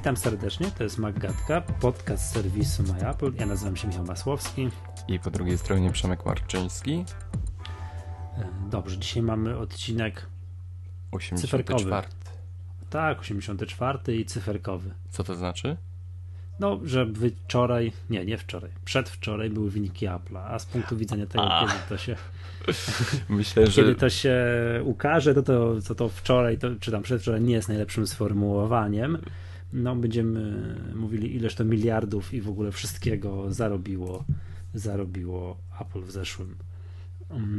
Witam serdecznie, to jest Maggatka, podcast serwisu MyApple. Ja nazywam się Michał Masłowski. I po drugiej stronie Przemek Marczyński. E, dobrze, dzisiaj mamy odcinek 84. cyferkowy. Tak, 84 i cyferkowy. Co to znaczy? No, że wczoraj, nie, nie wczoraj, przedwczoraj były wyniki Apple'a, a z punktu widzenia tego, a. kiedy to się Myślę, że... Kiedy to się ukaże, to to, to, to wczoraj, to, czy tam przedwczoraj nie jest najlepszym sformułowaniem. No, będziemy mówili, ileż to miliardów i w ogóle wszystkiego zarobiło, zarobiło Apple w zeszłym,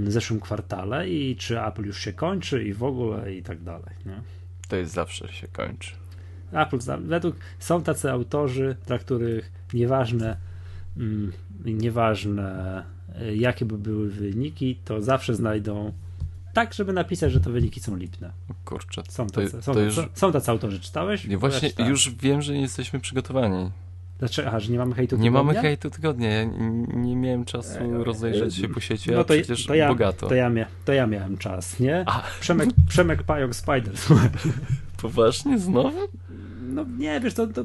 w zeszłym kwartale i czy Apple już się kończy i w ogóle i tak dalej. Nie? To jest zawsze się kończy. Apple, według, są tacy autorzy, dla których nieważne, mm, nieważne e, jakie by były wyniki, to zawsze znajdą tak, żeby napisać, że to wyniki są lipne. Kurczę, są tacy, to, są, to już... są tacy autorzy. Czytałeś? Nie, właśnie już wiem, że nie jesteśmy przygotowani. Dlaczego? Aha, że nie mamy hejtu tygodnia? Nie mamy hejtu tygodnia. Ja nie miałem czasu e, rozejrzeć się po sieci, no a to, przecież to ja, bogato. To ja, mia, to ja miałem czas, nie? A. Przemek, Przemek Pająk Spider. Poważnie? Znowu? No nie, wiesz, to, to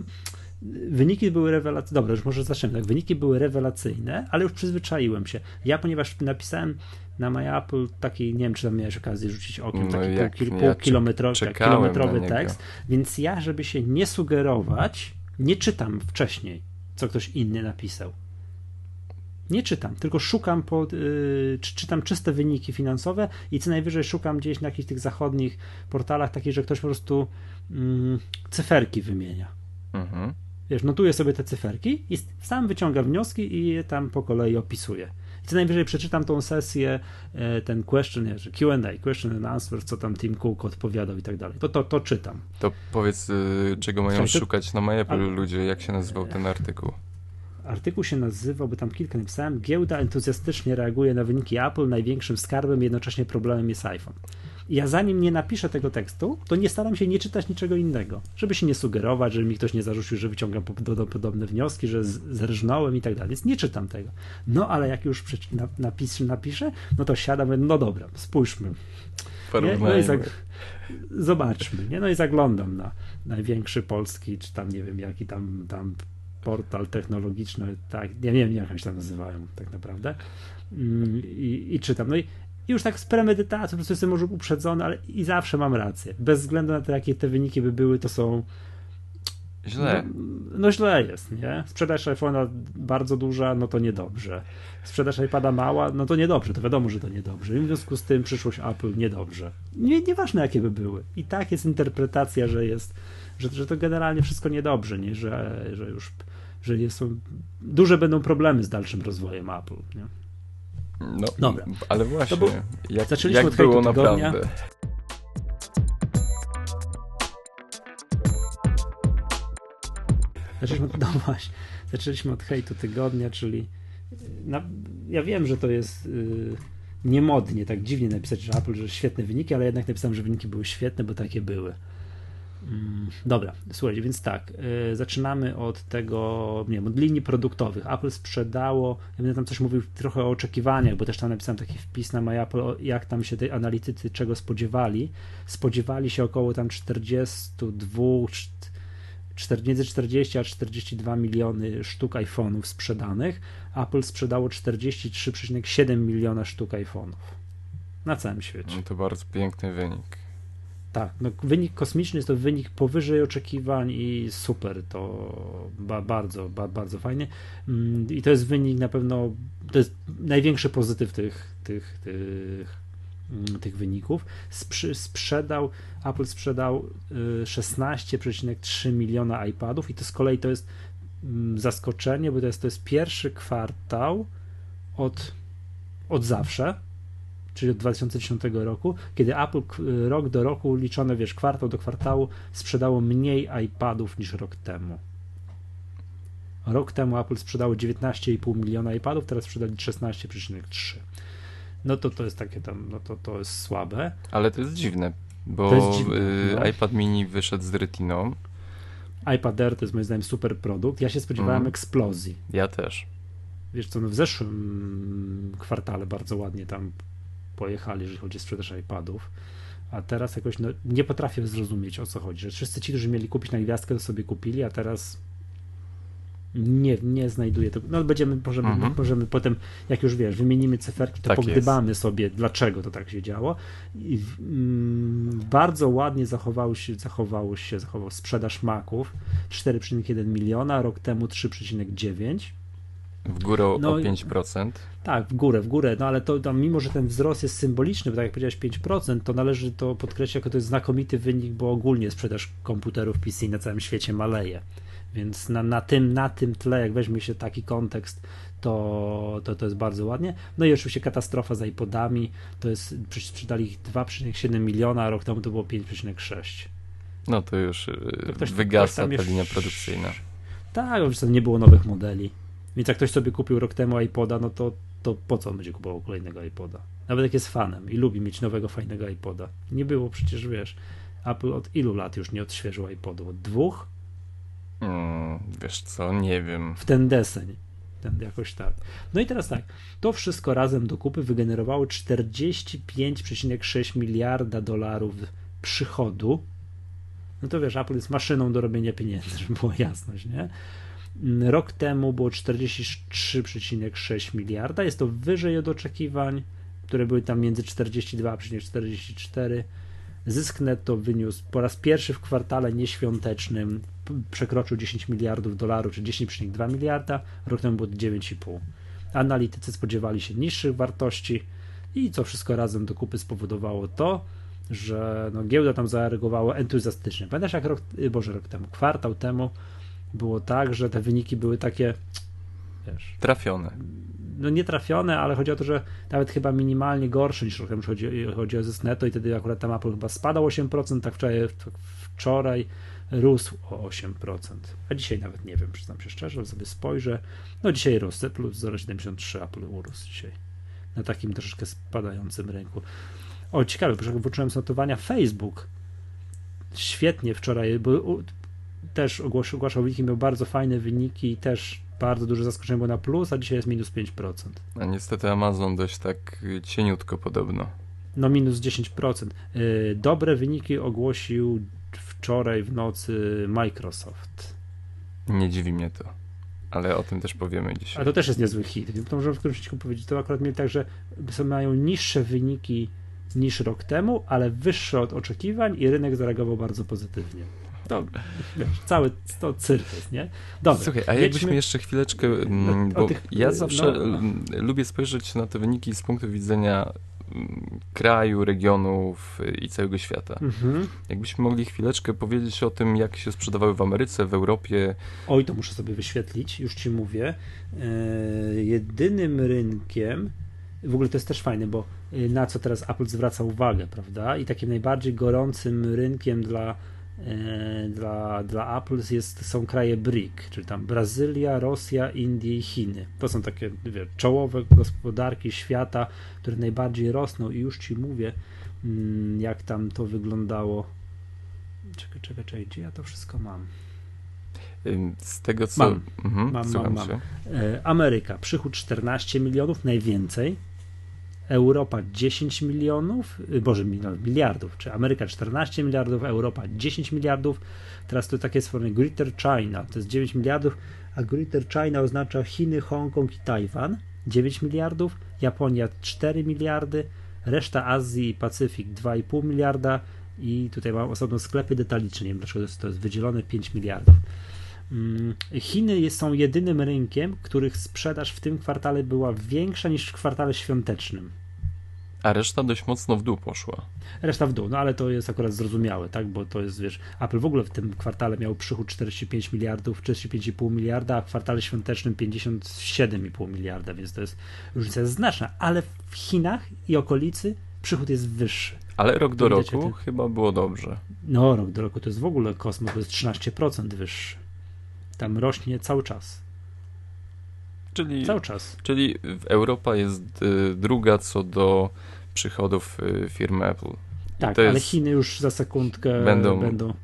wyniki były rewelacyjne. Dobra, już może zacznę. Tak, wyniki były rewelacyjne, ale już przyzwyczaiłem się. Ja, ponieważ napisałem na MyApple taki, nie wiem, czy tam miałeś okazję rzucić okiem, no taki jak, pół, pół ja kilometrowy, kilometrowy tekst, więc ja, żeby się nie sugerować, nie czytam wcześniej, co ktoś inny napisał. Nie czytam, tylko szukam, po, yy, czytam czyste wyniki finansowe i co najwyżej szukam gdzieś na jakichś tych zachodnich portalach takich, że ktoś po prostu yy, cyferki wymienia. Mhm. Wiesz, notuję sobie te cyferki i sam wyciągam wnioski i je tam po kolei opisuję. Co najwyżej przeczytam tą sesję, e, ten question, Q&A, question and answer, co tam Tim Cook odpowiadał i tak dalej. To, to, to czytam. To powiedz, y, czego mają Słuchaj, szukać na MyApple ludzie, jak się nazywał ten artykuł? Artykuł się nazywał, bo tam kilka napisałem, giełda entuzjastycznie reaguje na wyniki Apple, największym skarbem, jednocześnie problemem jest iPhone ja zanim nie napiszę tego tekstu, to nie staram się nie czytać niczego innego, żeby się nie sugerować, żeby mi ktoś nie zarzucił, że wyciągam podobne wnioski, że zrżnąłem i tak dalej. Więc nie czytam tego. No ale jak już napis, napiszę, no to siadam, no dobra, spójrzmy. No i zag... Zobaczmy, nie? No i zaglądam na największy polski, czy tam nie wiem, jaki tam, tam portal technologiczny, tak, ja nie wiem, jak się tam nazywają tak naprawdę. Mm, I, i czytam. No i już tak z premedytacją, po prostu jestem może uprzedzony, ale i zawsze mam rację. Bez względu na to, jakie te wyniki by były, to są. Źle. No, no źle jest, nie? Sprzedaż iPhone'a bardzo duża, no to niedobrze. Sprzedaż iPada mała, no to niedobrze, to wiadomo, że to niedobrze. I w związku z tym przyszłość Apple niedobrze. Nie, nieważne jakie by były. I tak jest interpretacja, że jest, że, że to generalnie wszystko niedobrze, nie? Że, że już że jest, duże będą problemy z dalszym rozwojem Apple. Nie? No, Dobra. ale właśnie, był, jak, zaczęliśmy jak od było naprawdę? Zaczęliśmy, no właśnie, zaczęliśmy od hejtu tygodnia, czyli na, ja wiem, że to jest yy, niemodnie, tak dziwnie napisać, że Apple, że świetne wyniki, ale jednak napisałem, że wyniki były świetne, bo takie były. Dobra, słuchajcie, więc tak, yy, zaczynamy od tego, nie wiem, od linii produktowych. Apple sprzedało, ja będę tam coś mówił trochę o oczekiwaniach, bo też tam napisałem taki wpis na MyApple, jak tam się tej analitycy czego spodziewali. Spodziewali się około tam 42, między 40 a 42 miliony sztuk iPhone'ów sprzedanych. Apple sprzedało 43,7 miliona sztuk iPhone'ów na całym świecie. No to bardzo piękny wynik. Tak, no wynik kosmiczny jest to wynik powyżej oczekiwań i super, to ba, bardzo, ba, bardzo fajnie. Mm, I to jest wynik na pewno, to jest największy pozytyw tych, tych, tych, mm, tych wyników. Sprze sprzedał, Apple sprzedał 16,3 y, miliona iPadów i to z kolei to jest mm, zaskoczenie, bo to jest, to jest pierwszy kwartał od, od zawsze, czyli od 2010 roku, kiedy Apple rok do roku liczone, wiesz, kwartał do kwartału sprzedało mniej iPadów niż rok temu. Rok temu Apple sprzedało 19,5 miliona iPadów, teraz sprzedali 16,3. No to to jest takie tam, no to to jest słabe. Ale to jest dziwne, bo jest dziwne, y, no. iPad mini wyszedł z Retiną. iPad Air to jest moim zdaniem super produkt. Ja się spodziewałem mm. eksplozji. Ja też. Wiesz co, no w zeszłym kwartale bardzo ładnie tam pojechali, jeżeli chodzi o sprzedaż iPadów. A teraz jakoś no, nie potrafię zrozumieć o co chodzi, że wszyscy ci, którzy mieli kupić na gwiazdkę, to sobie kupili, a teraz nie, nie znajduję tego. No będziemy, możemy, mhm. możemy potem, jak już wiesz, wymienimy cyferki, to tak pogdybamy jest. sobie, dlaczego to tak się działo. I, mm, bardzo ładnie zachowało się, zachowało się zachował sprzedaż maków 4,1 miliona, rok temu 3,9. W górę no, o 5%. Tak, w górę, w górę, no ale to, to mimo, że ten wzrost jest symboliczny, bo tak jak powiedziałeś 5%, to należy to podkreślić jako to jest znakomity wynik, bo ogólnie sprzedaż komputerów PC na całym świecie maleje. Więc na, na, tym, na tym tle, jak weźmie się taki kontekst, to, to, to jest bardzo ładnie. No i oczywiście katastrofa z iPodami, to jest, sprzedali ich 2,7 miliona, a rok temu to było 5,6. No to już to ktoś, wygasa ktoś ta linia produkcyjna. Tak, oczywiście nie było nowych modeli. Więc jak ktoś sobie kupił rok temu iPoda, no to, to po co on będzie kupował kolejnego iPoda? Nawet jak jest fanem i lubi mieć nowego, fajnego iPoda. Nie było przecież, wiesz, Apple od ilu lat już nie odświeżył iPodu? Od dwóch? Hmm, wiesz co, nie wiem. W ten deseń. Ten jakoś tak. No i teraz tak, to wszystko razem do kupy wygenerowało 45,6 miliarda dolarów przychodu. No to wiesz, Apple jest maszyną do robienia pieniędzy, żeby była jasność, nie? Rok temu było 43,6 miliarda. Jest to wyżej od oczekiwań, które były tam między 42,44. Zysk netto wyniósł po raz pierwszy w kwartale nieświątecznym przekroczył 10 miliardów dolarów, czy 10,2 miliarda, rok temu było 9,5. Analitycy spodziewali się niższych wartości i co wszystko razem do kupy spowodowało to, że no, giełda tam zareagowała entuzjastycznie. Pamiętasz jak rok, y, boże rok temu, kwartał temu było tak, że te wyniki były takie wiesz, trafione. No nie trafione, ale chodzi o to, że nawet chyba minimalnie gorsze niż rok temu, chodzi, chodzi o zysk netto i wtedy akurat tam Apple chyba spadał 8%, tak wczoraj, wczoraj rósł o 8%. A dzisiaj nawet nie wiem, przyznam się szczerze, sobie spojrzę. No dzisiaj rósł, plus 0,73 Apple urósł dzisiaj. Na takim troszeczkę spadającym rynku. O, ciekawe, bo włączyłem notowania Facebook. Świetnie wczoraj, bo też ogłaszał, wyniki, miał bardzo fajne wyniki i też bardzo duże zaskoczenie było na plus, a dzisiaj jest minus 5%. A niestety Amazon dość tak cieniutko podobno. No minus 10%. Y, dobre wyniki ogłosił wczoraj w nocy Microsoft. Nie dziwi mnie to. Ale o tym też powiemy dzisiaj. A to też jest niezły hit. To możemy w którymś odcinku powiedzieć. To akurat mieli tak, że mają niższe wyniki niż rok temu, ale wyższe od oczekiwań i rynek zareagował bardzo pozytywnie. To, wiesz, cały to cyrk jest, nie? Dobra, Słuchaj, a jakbyśmy jeszcze chwileczkę, mm, bo tych, ja zawsze no, lubię spojrzeć na te wyniki z punktu widzenia kraju, regionów i całego świata. Mhm. Jakbyśmy mogli chwileczkę powiedzieć o tym, jak się sprzedawały w Ameryce, w Europie. Oj, to muszę sobie wyświetlić, już ci mówię. E, jedynym rynkiem, w ogóle to jest też fajne, bo e, na co teraz Apple zwraca uwagę, prawda? I takim najbardziej gorącym rynkiem dla dla, dla Apple jest, są kraje BRIC, czyli tam Brazylia, Rosja, Indie i Chiny. To są takie wie, czołowe gospodarki świata, które najbardziej rosną i już Ci mówię, mm, jak tam to wyglądało. Czekaj, czekaj, czekaj, gdzie ja to wszystko mam? Z tego co... Mam, mhm, mam, mam, mam. E, Ameryka, przychód 14 milionów, najwięcej. Europa 10 milionów, y, boże miliardów, czy Ameryka 14 miliardów, Europa 10 miliardów. Teraz to takie sformy Greater China, to jest 9 miliardów, a Greater China oznacza Chiny, Hongkong i Tajwan 9 miliardów, Japonia 4 miliardy, reszta Azji i Pacyfik 2,5 miliarda i tutaj mam osobno sklepy detaliczne, nie wiem dlaczego to jest, to jest wydzielone 5 miliardów. Mm, Chiny są jedynym rynkiem, których sprzedaż w tym kwartale była większa niż w kwartale świątecznym. A reszta dość mocno w dół poszła. Reszta w dół, no ale to jest akurat zrozumiałe, tak? Bo to jest, wiesz, Apple w ogóle w tym kwartale miał przychód 45 miliardów, 45,5 miliarda, a w kwartale świątecznym 57,5 miliarda, więc to jest różnica jest znaczna, ale w Chinach i okolicy przychód jest wyższy. Ale rok do roku chyba było dobrze. No, rok do roku to jest w ogóle kosmos, to jest 13% wyższy. Tam rośnie cały czas. Czyli, cały czas. Czyli Europa jest y, druga co do przychodów y, firmy Apple. tak, ale jest... Chiny już za sekundkę będą, będą y,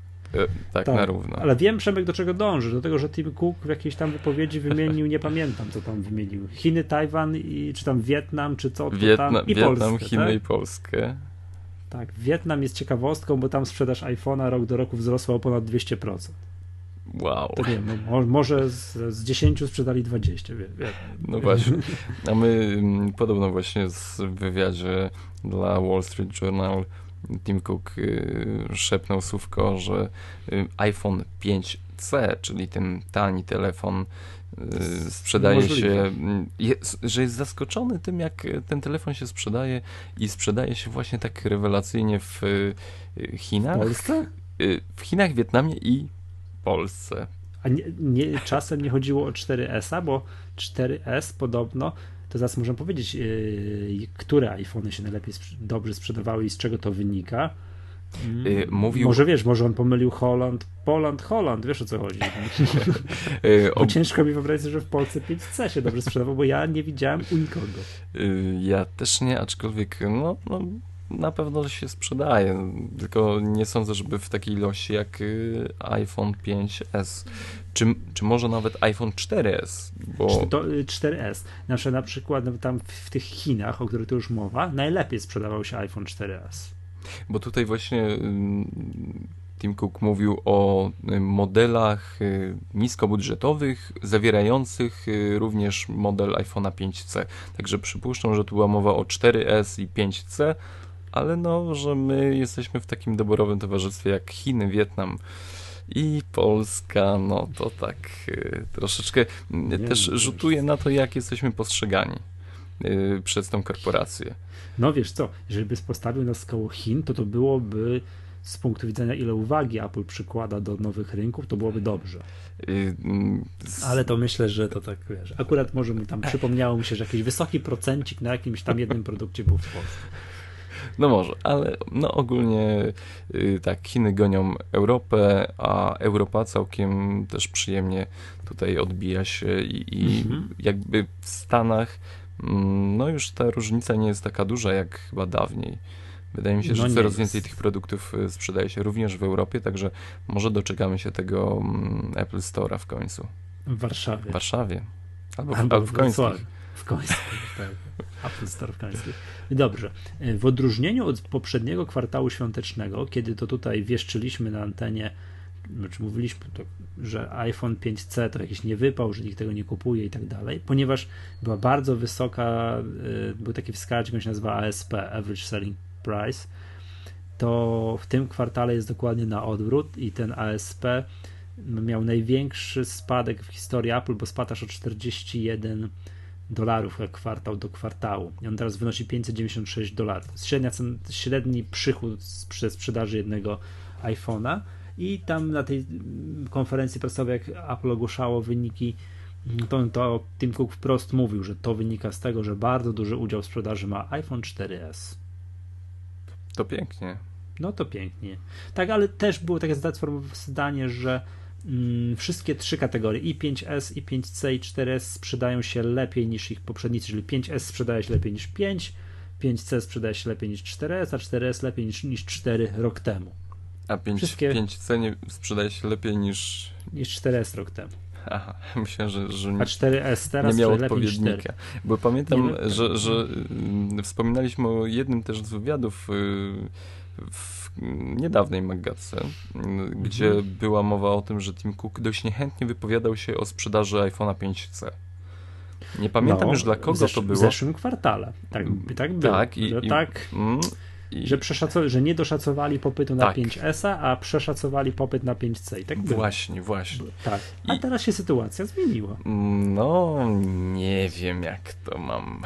tak, tak, na równo. Ale wiem, Przemek, do czego dąży. Do tego, że Tim Cook w jakiejś tam wypowiedzi wymienił, nie pamiętam, co tam wymienił. Chiny, Tajwan, i, czy tam Wietnam, czy co Wietna, tam, i Wietnam, Polskę. Chiny tak? i Polskę. Tak, Wietnam jest ciekawostką, bo tam sprzedaż iPhone'a rok do roku wzrosła o ponad 200%. Wow. To nie wiem, no, może z, z 10 sprzedali 20. Wie, wie. No właśnie. A my mm, podobno właśnie w wywiadzie dla Wall Street Journal Tim Cook y, szepnął słówko, że y, iPhone 5C, czyli ten tani telefon, y, sprzedaje Możliwe. się, mm, jest, że jest zaskoczony tym, jak ten telefon się sprzedaje i sprzedaje się właśnie tak rewelacyjnie w Chinach. W Polsce? W Chinach, Wietnamie i Polsce. A nie, nie, czasem nie chodziło o 4S, bo 4S podobno, to zaraz możemy powiedzieć, yy, które iPhony się najlepiej dobrze sprzedawały i z czego to wynika. Yy, mówił... Może wiesz, może on pomylił Holland, Poland, Holland, wiesz o co chodzi. yy, bo ciężko mi wyobrazić, że w Polsce 5C się dobrze sprzedawał, bo ja nie widziałem u nikogo. Yy, ja też nie, aczkolwiek no, no na pewno się sprzedaje, tylko nie sądzę, żeby w takiej ilości jak y, iPhone 5S, czy, czy może nawet iPhone 4S. Bo... To 4S. Znaczy na przykład tam w tych Chinach, o których tu już mowa, najlepiej sprzedawał się iPhone 4S. Bo tutaj właśnie y, Tim Cook mówił o y, modelach niskobudżetowych, zawierających również model iPhone'a 5C. Także przypuszczam, że tu była mowa o 4S i 5C, ale no, że my jesteśmy w takim doborowym towarzystwie jak Chiny, Wietnam i Polska, no to tak y, troszeczkę nie, też rzutuje na to, jak jesteśmy postrzegani y, przez tą korporację. No wiesz co, jeżeli by postawił nas koło Chin, to to byłoby z punktu widzenia ile uwagi Apple przykłada do nowych rynków, to byłoby dobrze. Y, mm, Ale to myślę, że to tak wiesz. Akurat może mi tam przypomniało mi się, że jakiś wysoki procencik na jakimś tam jednym produkcie był w Polsce. No może, ale no ogólnie y, tak, Chiny gonią Europę, a Europa całkiem też przyjemnie tutaj odbija się i, i mhm. jakby w Stanach mm, no już ta różnica nie jest taka duża jak chyba dawniej. Wydaje mi się, że no coraz więcej tych produktów y, sprzedaje się również w Europie, także może doczekamy się tego mm, Apple Store'a w końcu. W Warszawie. W Warszawie. Albo, Albo w, w Końskich. W Końskich, tak. Końskich. Dobrze. W odróżnieniu od poprzedniego kwartału świątecznego, kiedy to tutaj wieszczyliśmy na antenie, znaczy mówiliśmy, to, że iPhone 5C to jakiś niewypał, że nikt tego nie kupuje i tak dalej, ponieważ była bardzo wysoka, y, był taki wskaźnik, on się nazywa ASP, Average Selling Price, to w tym kwartale jest dokładnie na odwrót i ten ASP miał największy spadek w historii Apple, bo spadł o 41 dolarów jak kwartał do kwartału. I on teraz wynosi 596 dolarów. Średnia, średni przychód przy sprzedaży jednego iPhone'a. I tam na tej konferencji prasowej, jak Apple ogłaszało wyniki, to, to Tim Cook wprost mówił, że to wynika z tego, że bardzo duży udział w sprzedaży ma iPhone 4S. To pięknie. No to pięknie. Tak, ale też było takie zdanie, że Mm, wszystkie trzy kategorie i 5S, i 5C, i 4S sprzedają się lepiej niż ich poprzednicy, czyli 5S sprzedaje się lepiej niż 5, 5C sprzedaje się lepiej niż 4S, a 4S lepiej niż, niż 4 rok temu. A 5, Wszystkie... 5C nie sprzedaje się lepiej niż... Niż 4S rok temu. Aha, myślę, że, że A 4S teraz nie miał odpowiednika. Bo pamiętam, że, że mm, wspominaliśmy o jednym też z wywiadów y, w niedawnej Maggatce, gdzie mhm. była mowa o tym, że Tim Cook dość niechętnie wypowiadał się o sprzedaży iPhone'a 5C. Nie pamiętam no, już dla kogo to było. W zeszłym kwartale. Tak, tak było. Tak, i, że, tak, mm, i, że, że nie doszacowali popytu na tak. 5S, a przeszacowali popyt na 5C. I tak było. Właśnie, właśnie. Tak. A I, teraz się sytuacja zmieniła. No, nie wiem jak to mam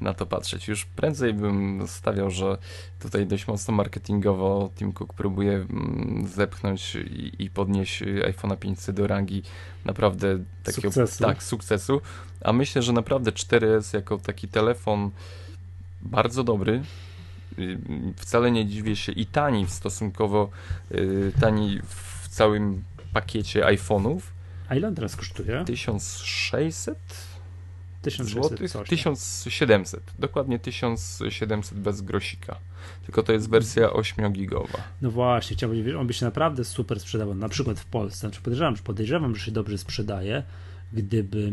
na to patrzeć. Już prędzej bym stawiał, że tutaj dość mocno marketingowo Tim Cook próbuje mm, zepchnąć i, i podnieść iPhone'a 5C do rangi naprawdę takiego sukcesu. Tak, sukcesu. A myślę, że naprawdę 4S jako taki telefon bardzo dobry, wcale nie dziwię się i tani stosunkowo y, tani w całym pakiecie iPhone'ów. A ile on teraz kosztuje? 1600 1600 zł? 1700, dokładnie 1700 bez grosika. Tylko to jest wersja 8-gigowa. No właśnie, chciałbym powiedzieć, on by się naprawdę super sprzedawał, na przykład w Polsce. Znaczy podejrzewam, podejrzewam, że się dobrze sprzedaje, gdyby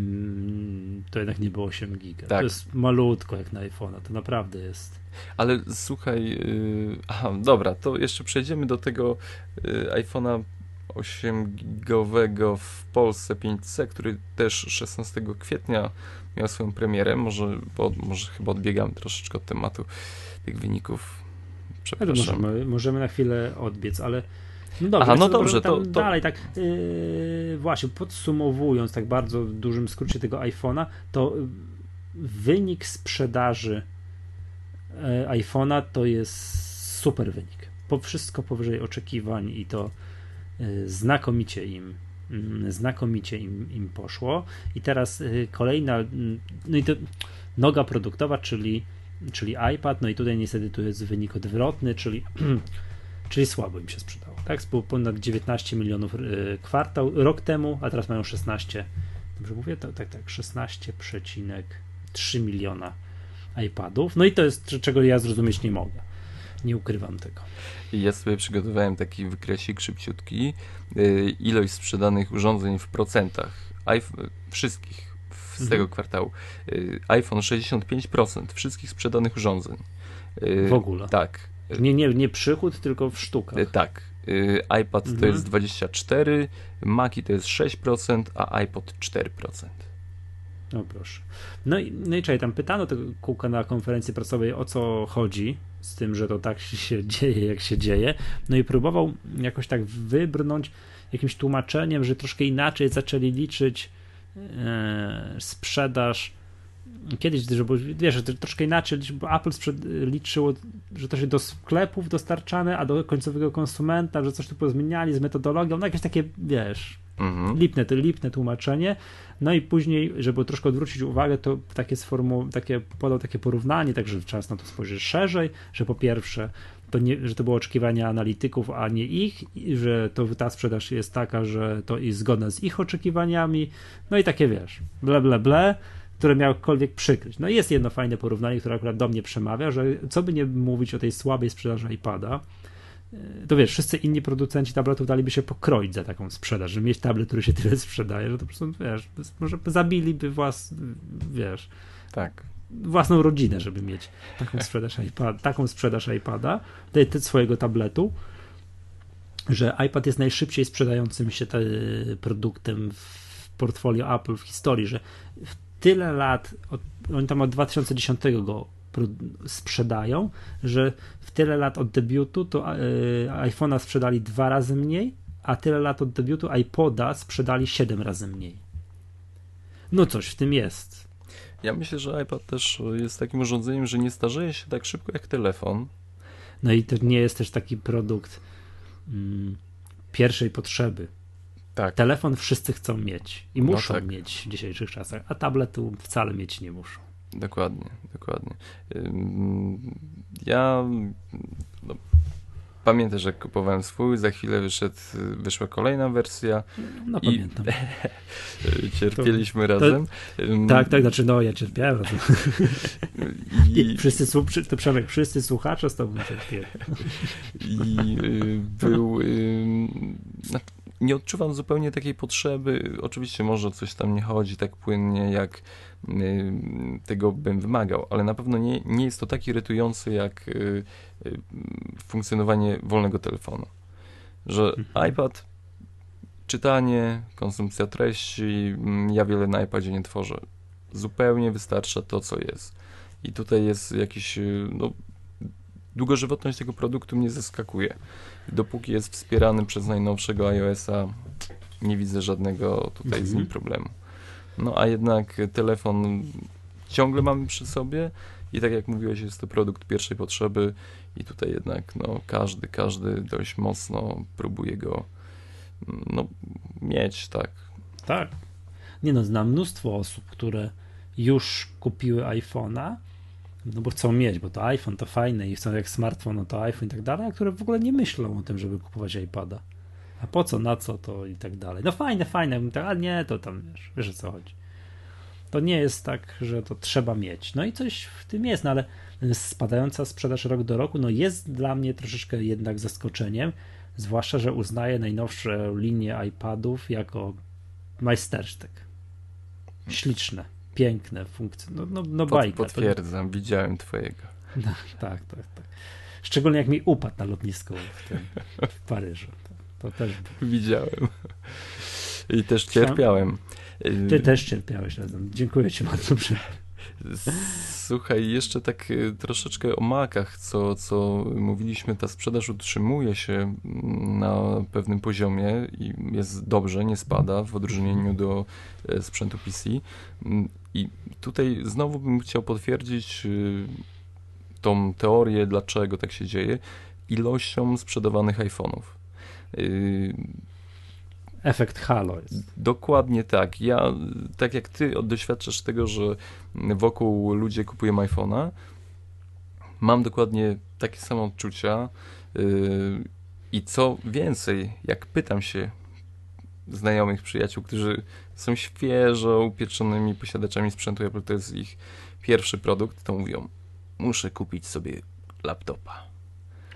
to jednak nie było 8 giga. Tak. To jest malutko jak na iPhone'a, to naprawdę jest. Ale słuchaj, yy, aha, dobra, to jeszcze przejdziemy do tego yy, iPhone'a 8-gigowego w Polsce 5C, który też 16 kwietnia miał swoją premierę. Może, bo, może chyba odbiegamy troszeczkę od tematu tych wyników. Przepraszam. Możemy, możemy na chwilę odbiec, ale no dobrze, Aha, no dobrze, to, to, dalej tak yy, właśnie podsumowując tak bardzo w dużym skrócie tego iPhone'a, to wynik sprzedaży yy, iPhone'a to jest super wynik. Po wszystko powyżej oczekiwań i to yy, znakomicie im znakomicie im, im poszło. I teraz yy, kolejna, mm, no i to noga produktowa, czyli, czyli iPad, no i tutaj niestety tu jest wynik odwrotny, czyli, czyli słabo im się sprzedało. Tak, było ponad 19 milionów y, kwartał rok temu, a teraz mają 16. Dobrze mówię? Tak, tak, tak 16,3 miliona iPadów. No i to jest czego ja zrozumieć nie mogę. Nie ukrywam tego. Ja sobie przygotowałem taki wykresik szybciutki. Y, ilość sprzedanych urządzeń w procentach. iPhone, wszystkich z mhm. tego kwartału. Y, iPhone 65% wszystkich sprzedanych urządzeń. W ogóle. Tak. Nie, nie, nie przychód, tylko w sztukach. Tak. Y, iPad mhm. to jest 24, Maci to jest 6%, a iPod 4%. No proszę. No i, no i czekaj, tam pytano tego kółka na konferencji prasowej o co chodzi z tym, że to tak się dzieje, jak się dzieje. No i próbował jakoś tak wybrnąć jakimś tłumaczeniem, że troszkę inaczej zaczęli liczyć e, sprzedaż kiedyś, żeby, wiesz, troszkę inaczej, bo Apple sprzed, liczyło, że to się do sklepów dostarczane, a do końcowego konsumenta, że coś tu pozmieniali z metodologią, no jakieś takie, wiesz, mhm. lipne, to lipne tłumaczenie. No i później, żeby troszkę odwrócić uwagę, to takie sformu, takie, podał takie porównanie, także czas na to spojrzeć szerzej, że po pierwsze, to nie, że to było oczekiwania analityków, a nie ich, że to ta sprzedaż jest taka, że to jest zgodna z ich oczekiwaniami, no i takie wiesz, ble, ble, ble które miałokolwiek przykryć. No jest jedno fajne porównanie, które akurat do mnie przemawia, że co by nie mówić o tej słabej sprzedaży iPada, to wiesz, wszyscy inni producenci tabletów daliby się pokroić za taką sprzedaż, żeby mieć tablet, który się tyle sprzedaje, że to po prostu, wiesz, może zabiliby włas, wiesz, tak. własną rodzinę, żeby mieć taką sprzedaż, iPad, taką sprzedaż iPada, te, te swojego tabletu, że iPad jest najszybciej sprzedającym się produktem w portfolio Apple w historii, że w tyle lat, od, oni tam od 2010 go sprzedają, że w tyle lat od debiutu to y, iPhone'a sprzedali dwa razy mniej, a tyle lat od debiutu iPoda sprzedali 7 razy mniej. No coś w tym jest. Ja myślę, że iPad też jest takim urządzeniem, że nie starzeje się tak szybko jak telefon. No i to nie jest też taki produkt mm, pierwszej potrzeby. Tak. Telefon wszyscy chcą mieć i no muszą tak. mieć w dzisiejszych czasach, a tabletu wcale mieć nie muszą. Dokładnie, dokładnie. Ja no, pamiętam, że kupowałem swój, za chwilę wyszedł, wyszła kolejna wersja. No i pamiętam. cierpieliśmy to, razem. To, tak, tak, znaczy no ja cierpiałem razem. I, I wszyscy, to Przemek, wszyscy słuchacze z tobą cierpieli. I y, był y, nie odczuwam zupełnie takiej potrzeby. Oczywiście może coś tam nie chodzi tak płynnie, jak tego bym wymagał, ale na pewno nie, nie jest to tak irytujące jak y, y, funkcjonowanie wolnego telefonu. Że mhm. iPad, czytanie, konsumpcja treści, mm, ja wiele na iPadzie nie tworzę. Zupełnie wystarcza to, co jest. I tutaj jest jakiś, no, długożywotność tego produktu mnie zaskakuje. Dopóki jest wspierany przez najnowszego iOS-a, nie widzę żadnego tutaj mhm. z nim mhm. problemu. No a jednak telefon ciągle mamy przy sobie i tak jak mówiłeś, jest to produkt pierwszej potrzeby i tutaj jednak no, każdy, każdy dość mocno próbuje go no, mieć, tak. Tak. Nie no, znam mnóstwo osób, które już kupiły iPhone'a, no bo chcą mieć, bo to iPhone to fajne i chcą jak smartfon, no to iPhone i tak dalej, a które w ogóle nie myślą o tym, żeby kupować iPada. A po co, na co to i tak dalej. No fajne, fajne, ale nie, to tam wiesz, wiesz o co chodzi. To nie jest tak, że to trzeba mieć. No i coś w tym jest, no ale spadająca sprzedaż rok do roku, no jest dla mnie troszeczkę jednak zaskoczeniem, zwłaszcza, że uznaję najnowsze linie iPadów jako majstersztyk. Śliczne, piękne funkcje. No, no, no bajka. Potwierdzam, to... widziałem twojego. No, tak, tak, tak. Szczególnie jak mi upadł na lotnisku w, tym, w Paryżu. To, też. Widziałem. I też cierpiałem. Ty też cierpiałeś razem. Dziękuję ci bardzo. Słuchaj, jeszcze tak y, troszeczkę o makach, co, co mówiliśmy, ta sprzedaż utrzymuje się na pewnym poziomie i jest dobrze, nie spada w odróżnieniu do e, sprzętu PC. I tutaj znowu bym chciał potwierdzić y, tą teorię, dlaczego tak się dzieje, ilością sprzedawanych iPhone'ów. Y, Efekt halo jest. Dokładnie tak. Ja, tak jak ty doświadczasz tego, że wokół ludzie kupują iPhone'a, mam dokładnie takie same odczucia yy, i co więcej, jak pytam się znajomych, przyjaciół, którzy są świeżo upieczonymi posiadaczami sprzętu Apple, to jest ich pierwszy produkt, to mówią, muszę kupić sobie laptopa.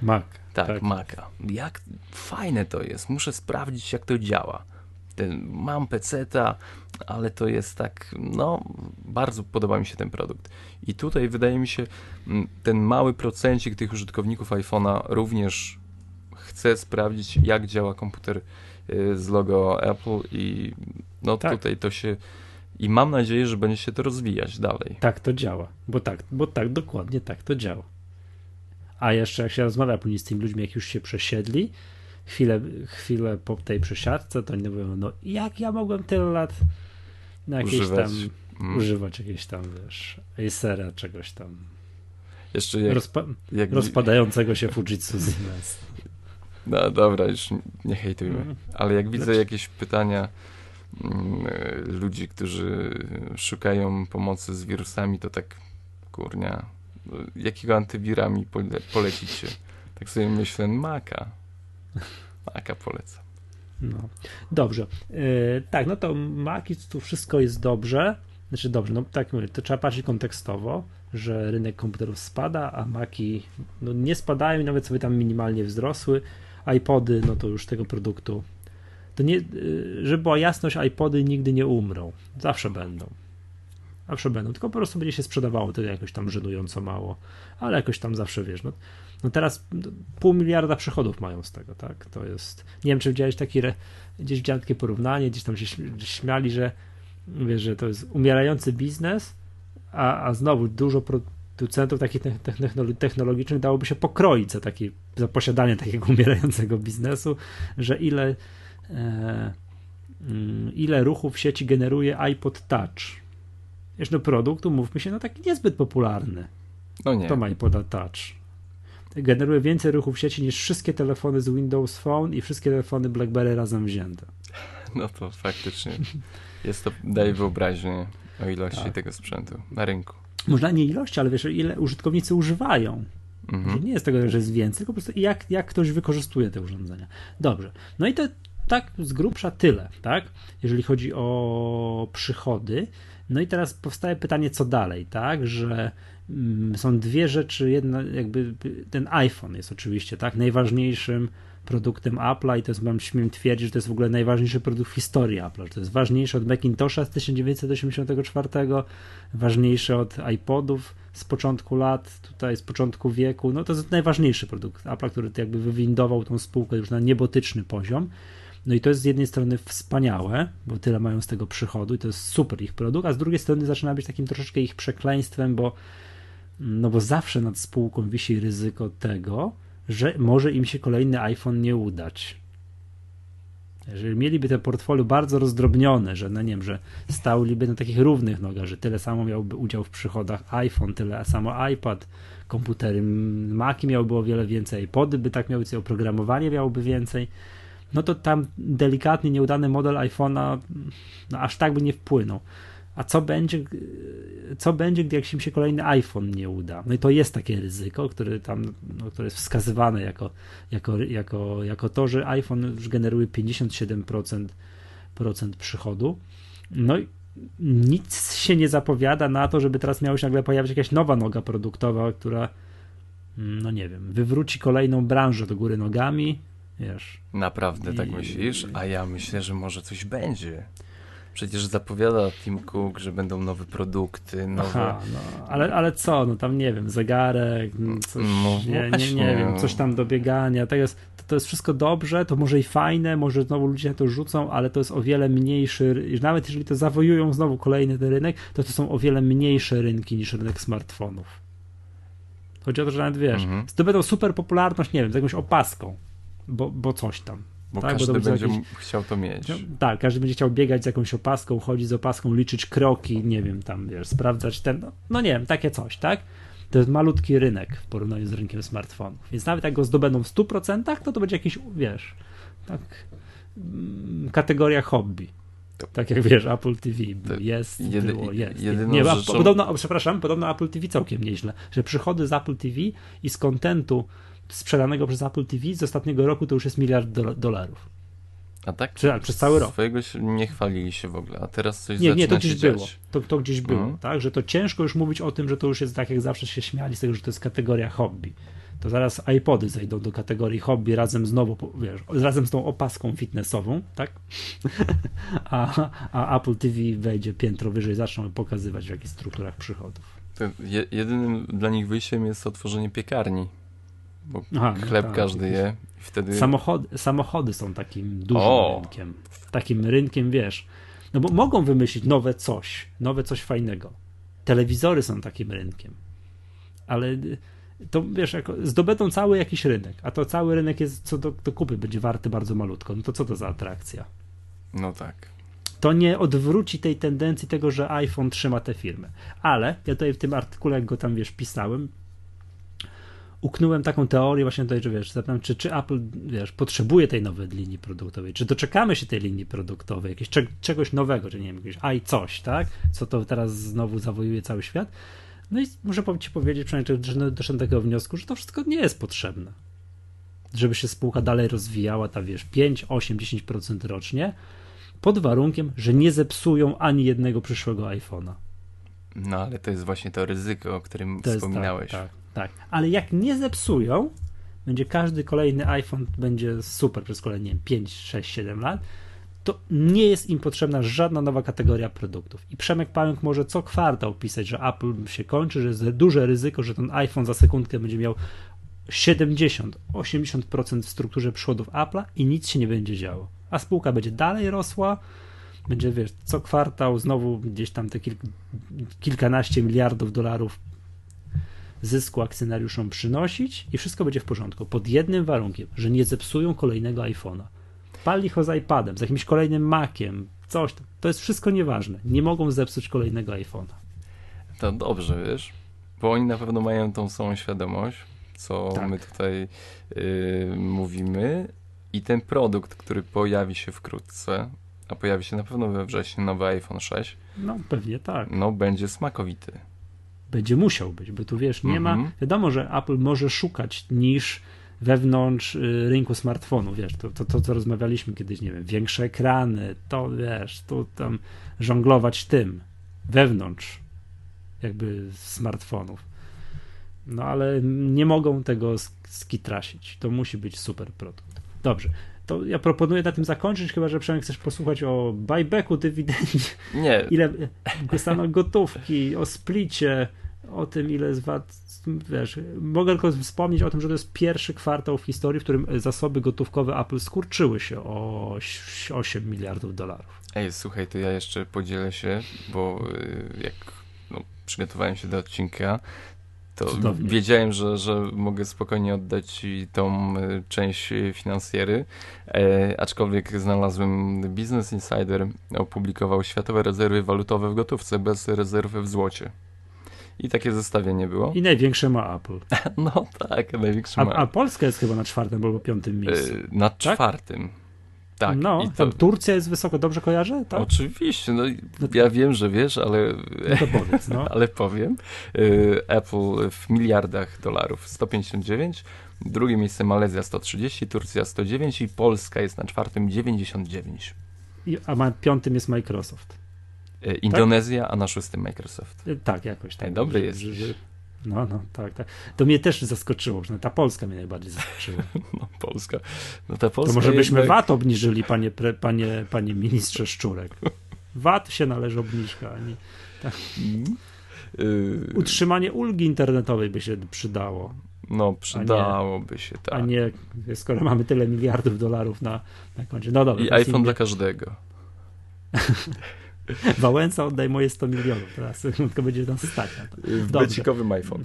Mac. Tak, tak, Maca. Jak fajne to jest. Muszę sprawdzić, jak to działa. Ten, mam peceta, ale to jest tak, no, bardzo podoba mi się ten produkt. I tutaj wydaje mi się, mm, ten mały procencik tych użytkowników iPhone'a również chce sprawdzić, jak działa komputer y, z logo Apple i no tak. tutaj to się i mam nadzieję, że będzie się to rozwijać dalej. Tak to działa, bo tak, bo tak, dokładnie tak to działa. A jeszcze jak się rozmawia później z tymi ludźmi, jak już się przesiedli, chwilę, chwilę po tej przesiadce, to oni mówią, no jak ja mogłem tyle lat na jakieś używać. tam, mm. używać jakieś tam, wiesz, Acera, czegoś tam. Jeszcze jak, Rozpa jak... rozpadającego się Fujitsu Siemens. No dobra, już nie hejtujmy. Mm. Ale jak widzę jakieś pytania mm, ludzi, którzy szukają pomocy z wirusami, to tak kurnia, jakiego antywira mi pole polecicie? Tak sobie myślę, Maka. Maka polecam. No. Dobrze. Yy, tak, no to Maki, tu wszystko jest dobrze. Znaczy dobrze, no tak mówię, to trzeba patrzeć kontekstowo, że rynek komputerów spada, a Maki no, nie spadają i nawet sobie tam minimalnie wzrosły. iPody, no to już tego produktu to nie, y, żeby była jasność, iPody nigdy nie umrą. Zawsze będą. Zawsze będą, tylko po prostu będzie się sprzedawało to jakoś tam żenująco mało, ale jakoś tam zawsze wiesz, no, no teraz pół miliarda przychodów mają z tego, tak, to jest, nie wiem czy widziałeś taki, gdzieś widziałem takie porównanie, gdzieś tam się śmiali, że wiesz, że to jest umierający biznes, a, a znowu dużo producentów takich technologicznych dałoby się pokroić za, taki, za posiadanie takiego umierającego biznesu, że ile e, mm, ile ruchów sieci generuje iPod Touch Wiesz, no produkt, umówmy się, no taki niezbyt popularny. No nie. To ma iPoda Touch. Generuje więcej ruchów w sieci niż wszystkie telefony z Windows Phone i wszystkie telefony BlackBerry razem wzięte. No to faktycznie jest to, daje wyobraźnię o ilości tak. tego sprzętu na rynku. Może nie ilości, ale wiesz, ile użytkownicy używają. Mhm. Nie jest tego, że jest więcej, tylko po prostu jak, jak ktoś wykorzystuje te urządzenia. Dobrze. No i to tak z grubsza tyle, tak? Jeżeli chodzi o przychody. No i teraz powstaje pytanie, co dalej, tak? Że mm, są dwie rzeczy, jedna jakby ten iPhone jest oczywiście, tak? Najważniejszym produktem Apple'a i to jest, mam śmiem twierdzić, że to jest w ogóle najważniejszy produkt w historii Apple'a, że to jest ważniejszy od Macintosha z 1984, ważniejszy od iPodów z początku lat, tutaj z początku wieku, no to jest najważniejszy produkt Apple'a, który jakby wywindował tą spółkę już na niebotyczny poziom. No i to jest z jednej strony wspaniałe, bo tyle mają z tego przychodu i to jest super ich produkt, a z drugiej strony zaczyna być takim troszeczkę ich przekleństwem, bo no bo zawsze nad spółką wisi ryzyko tego, że może im się kolejny iPhone nie udać. Jeżeli mieliby te portfolio bardzo rozdrobnione, że no nie wiem, że stałliby na takich równych nogach, że tyle samo miałby udział w przychodach iPhone, tyle samo iPad, komputery Maci miałby o wiele więcej, iPody by tak miały, oprogramowanie miałoby więcej, no to tam delikatnie nieudany model iPhone'a no aż tak by nie wpłynął. A co będzie, co będzie, gdy jak im się kolejny iPhone nie uda? No i to jest takie ryzyko, które tam, no, które jest wskazywane jako, jako, jako, jako to, że iPhone już generuje 57% procent przychodu. No i nic się nie zapowiada na to, żeby teraz miała się nagle pojawić jakaś nowa noga produktowa, która, no nie wiem, wywróci kolejną branżę do góry nogami, Wiesz. Naprawdę tak I... tak myślisz? A ja myślę, że może coś będzie. Przecież zapowiada Tim Cook, że będą nowe produkty, nowe... Aha, no, ale, ale co, no tam nie wiem, zegarek, coś, no, nie, nie, nie wiem, coś tam do biegania, to jest, to jest wszystko dobrze, to może i fajne, może znowu ludzie na to rzucą, ale to jest o wiele mniejszy, nawet jeżeli to zawojują znowu kolejny ten rynek, to to są o wiele mniejsze rynki niż rynek smartfonów. Chodzi o to, że nawet wiesz, mhm. zdobędą super popularność, nie wiem, z jakąś opaską, bo, bo coś tam. Bo tak, każdy bo będzie jakiś... chciał to mieć. No, tak, każdy będzie chciał biegać z jakąś opaską, chodzić z opaską, liczyć kroki, nie wiem, tam wiesz, sprawdzać ten, no, no nie wiem, takie coś, tak? To jest malutki rynek w porównaniu z rynkiem smartfonów. Więc nawet jak go zdobędą w 100%, to to będzie jakiś, wiesz, tak, mm, kategoria hobby. Tak jak wiesz, Apple TV jest, jedy, było, jest. Nie, rzeczą... podobno, przepraszam, podobno Apple TV całkiem nieźle, że przychody z Apple TV i z kontentu sprzedanego przez Apple TV z ostatniego roku to już jest miliard dolarów. A tak? Czy, tak, przez cały rok. Swojego się nie chwalili się w ogóle, a teraz coś Nie, nie, to gdzieś było. To, to gdzieś było, mhm. tak? Że to ciężko już mówić o tym, że to już jest tak, jak zawsze się śmiali z tego, że to jest kategoria hobby. To zaraz iPody zejdą do kategorii hobby razem znowu, wiesz, razem z tą opaską fitnessową, tak? a, a Apple TV wejdzie piętro wyżej, zaczną pokazywać w jakich strukturach przychodów. Je, jedynym dla nich wyjściem jest otworzenie piekarni bo Aha, no chleb tak, każdy je wtedy... Samochody, samochody są takim dużym o. rynkiem. Takim rynkiem, wiesz, no bo mogą wymyślić nowe coś, nowe coś fajnego. Telewizory są takim rynkiem. Ale to wiesz, jako, zdobędą cały jakiś rynek, a to cały rynek jest co do, do kupy będzie warty bardzo malutko. No to co to za atrakcja? No tak. To nie odwróci tej tendencji tego, że iPhone trzyma te firmy. Ale ja tutaj w tym artykule, jak go tam wiesz, pisałem, uknąłem taką teorię właśnie tutaj, że wiesz, zapytam, czy, czy Apple, wiesz, potrzebuje tej nowej linii produktowej, czy doczekamy się tej linii produktowej, jakiegoś czegoś nowego, czy nie wiem, jakiegoś i coś, tak, co to teraz znowu zawojuje cały świat. No i muszę ci powiedzieć, przynajmniej że doszedłem do takiego wniosku, że to wszystko nie jest potrzebne. Żeby się spółka dalej rozwijała, ta wiesz, 5, 8, 10% rocznie, pod warunkiem, że nie zepsują ani jednego przyszłego iPhone'a. No ale to jest właśnie to ryzyko, o którym to wspominałeś. Jest, tak, tak. Tak, ale jak nie zepsują, będzie każdy kolejny iPhone będzie super przez kolejne 5, 6, 7 lat, to nie jest im potrzebna żadna nowa kategoria produktów. I Przemek Pająk może co kwartał pisać, że Apple się kończy, że jest duże ryzyko, że ten iPhone za sekundkę będzie miał 70-80% w strukturze przychodów Apple'a i nic się nie będzie działo. A spółka będzie dalej rosła, będzie, wiesz, co kwartał znowu gdzieś tam te kilk, kilkanaście miliardów dolarów zysku akcjonariuszom przynosić i wszystko będzie w porządku. Pod jednym warunkiem, że nie zepsują kolejnego iPhone'a. Pali ho z iPadem, z jakimś kolejnym Maciem, coś. To jest wszystko nieważne. Nie mogą zepsuć kolejnego iPhone'a. To dobrze, wiesz, bo oni na pewno mają tą samą świadomość, co tak. my tutaj yy, mówimy i ten produkt, który pojawi się wkrótce, a pojawi się na pewno we wrześniu nowy iPhone 6. No pewnie tak. No będzie smakowity będzie musiał być, bo tu wiesz, nie ma, mhm. wiadomo, że Apple może szukać niż wewnątrz y, rynku smartfonu, wiesz, to, to, to co rozmawialiśmy kiedyś, nie wiem, większe ekrany, to wiesz, tu tam żonglować tym wewnątrz jakby smartfonów. No ale nie mogą tego skitrasić. To musi być super produkt. Dobrze. To ja proponuję na tym zakończyć, chyba że Przemek chcesz posłuchać o buybacku, dywidendzie. Nie. Ile dostaną gotówki, o splicie, o tym, ile z VAT, wiesz, mogę tylko wspomnieć o tym, że to jest pierwszy kwartał w historii, w którym zasoby gotówkowe Apple skurczyły się o 8 miliardów dolarów. Ej, słuchaj, to ja jeszcze podzielę się, bo y, jak no, przygotowałem się do odcinka, to Cudownie. wiedziałem, że, że mogę spokojnie oddać Ci tą y, część finansjery, e, aczkolwiek znalazłem Business Insider opublikował światowe rezerwy walutowe w gotówce bez rezerwy w złocie. I takie zestawienie było. I największe ma Apple. No tak, największe ma. A, a Polska jest chyba na czwartym albo piątym miejscu. Yy, na tak? czwartym. Tak. No, to... Turcja jest wysoko, dobrze kojarzę? Tak? Oczywiście, no, no ja wiem, że wiesz, ale, no to powiedz, no. ale powiem. Yy, Apple w miliardach dolarów 159, drugie miejsce Malezja 130, Turcja 109 i Polska jest na czwartym 99. I, a na piątym jest Microsoft. E, Indonezja, tak? a na szóstym Microsoft. E, tak, jakoś tak. dobry jest. No, no, tak, tak. To mnie też zaskoczyło, że ta Polska mnie najbardziej zaskoczyła. No, Polska. No ta Polska to może byśmy jednak... VAT obniżyli, panie, pre, panie, panie ministrze Szczurek. VAT się należy obniżka. Nie, tak. Utrzymanie ulgi internetowej by się przydało. No, przydałoby nie, się, tak. A nie, skoro mamy tyle miliardów dolarów na, na koncie. No dobra. I iPhone dla każdego. Wałęsa oddaj moje 100 milionów, teraz tylko będzie tam stać na to. W becikowym iPhone.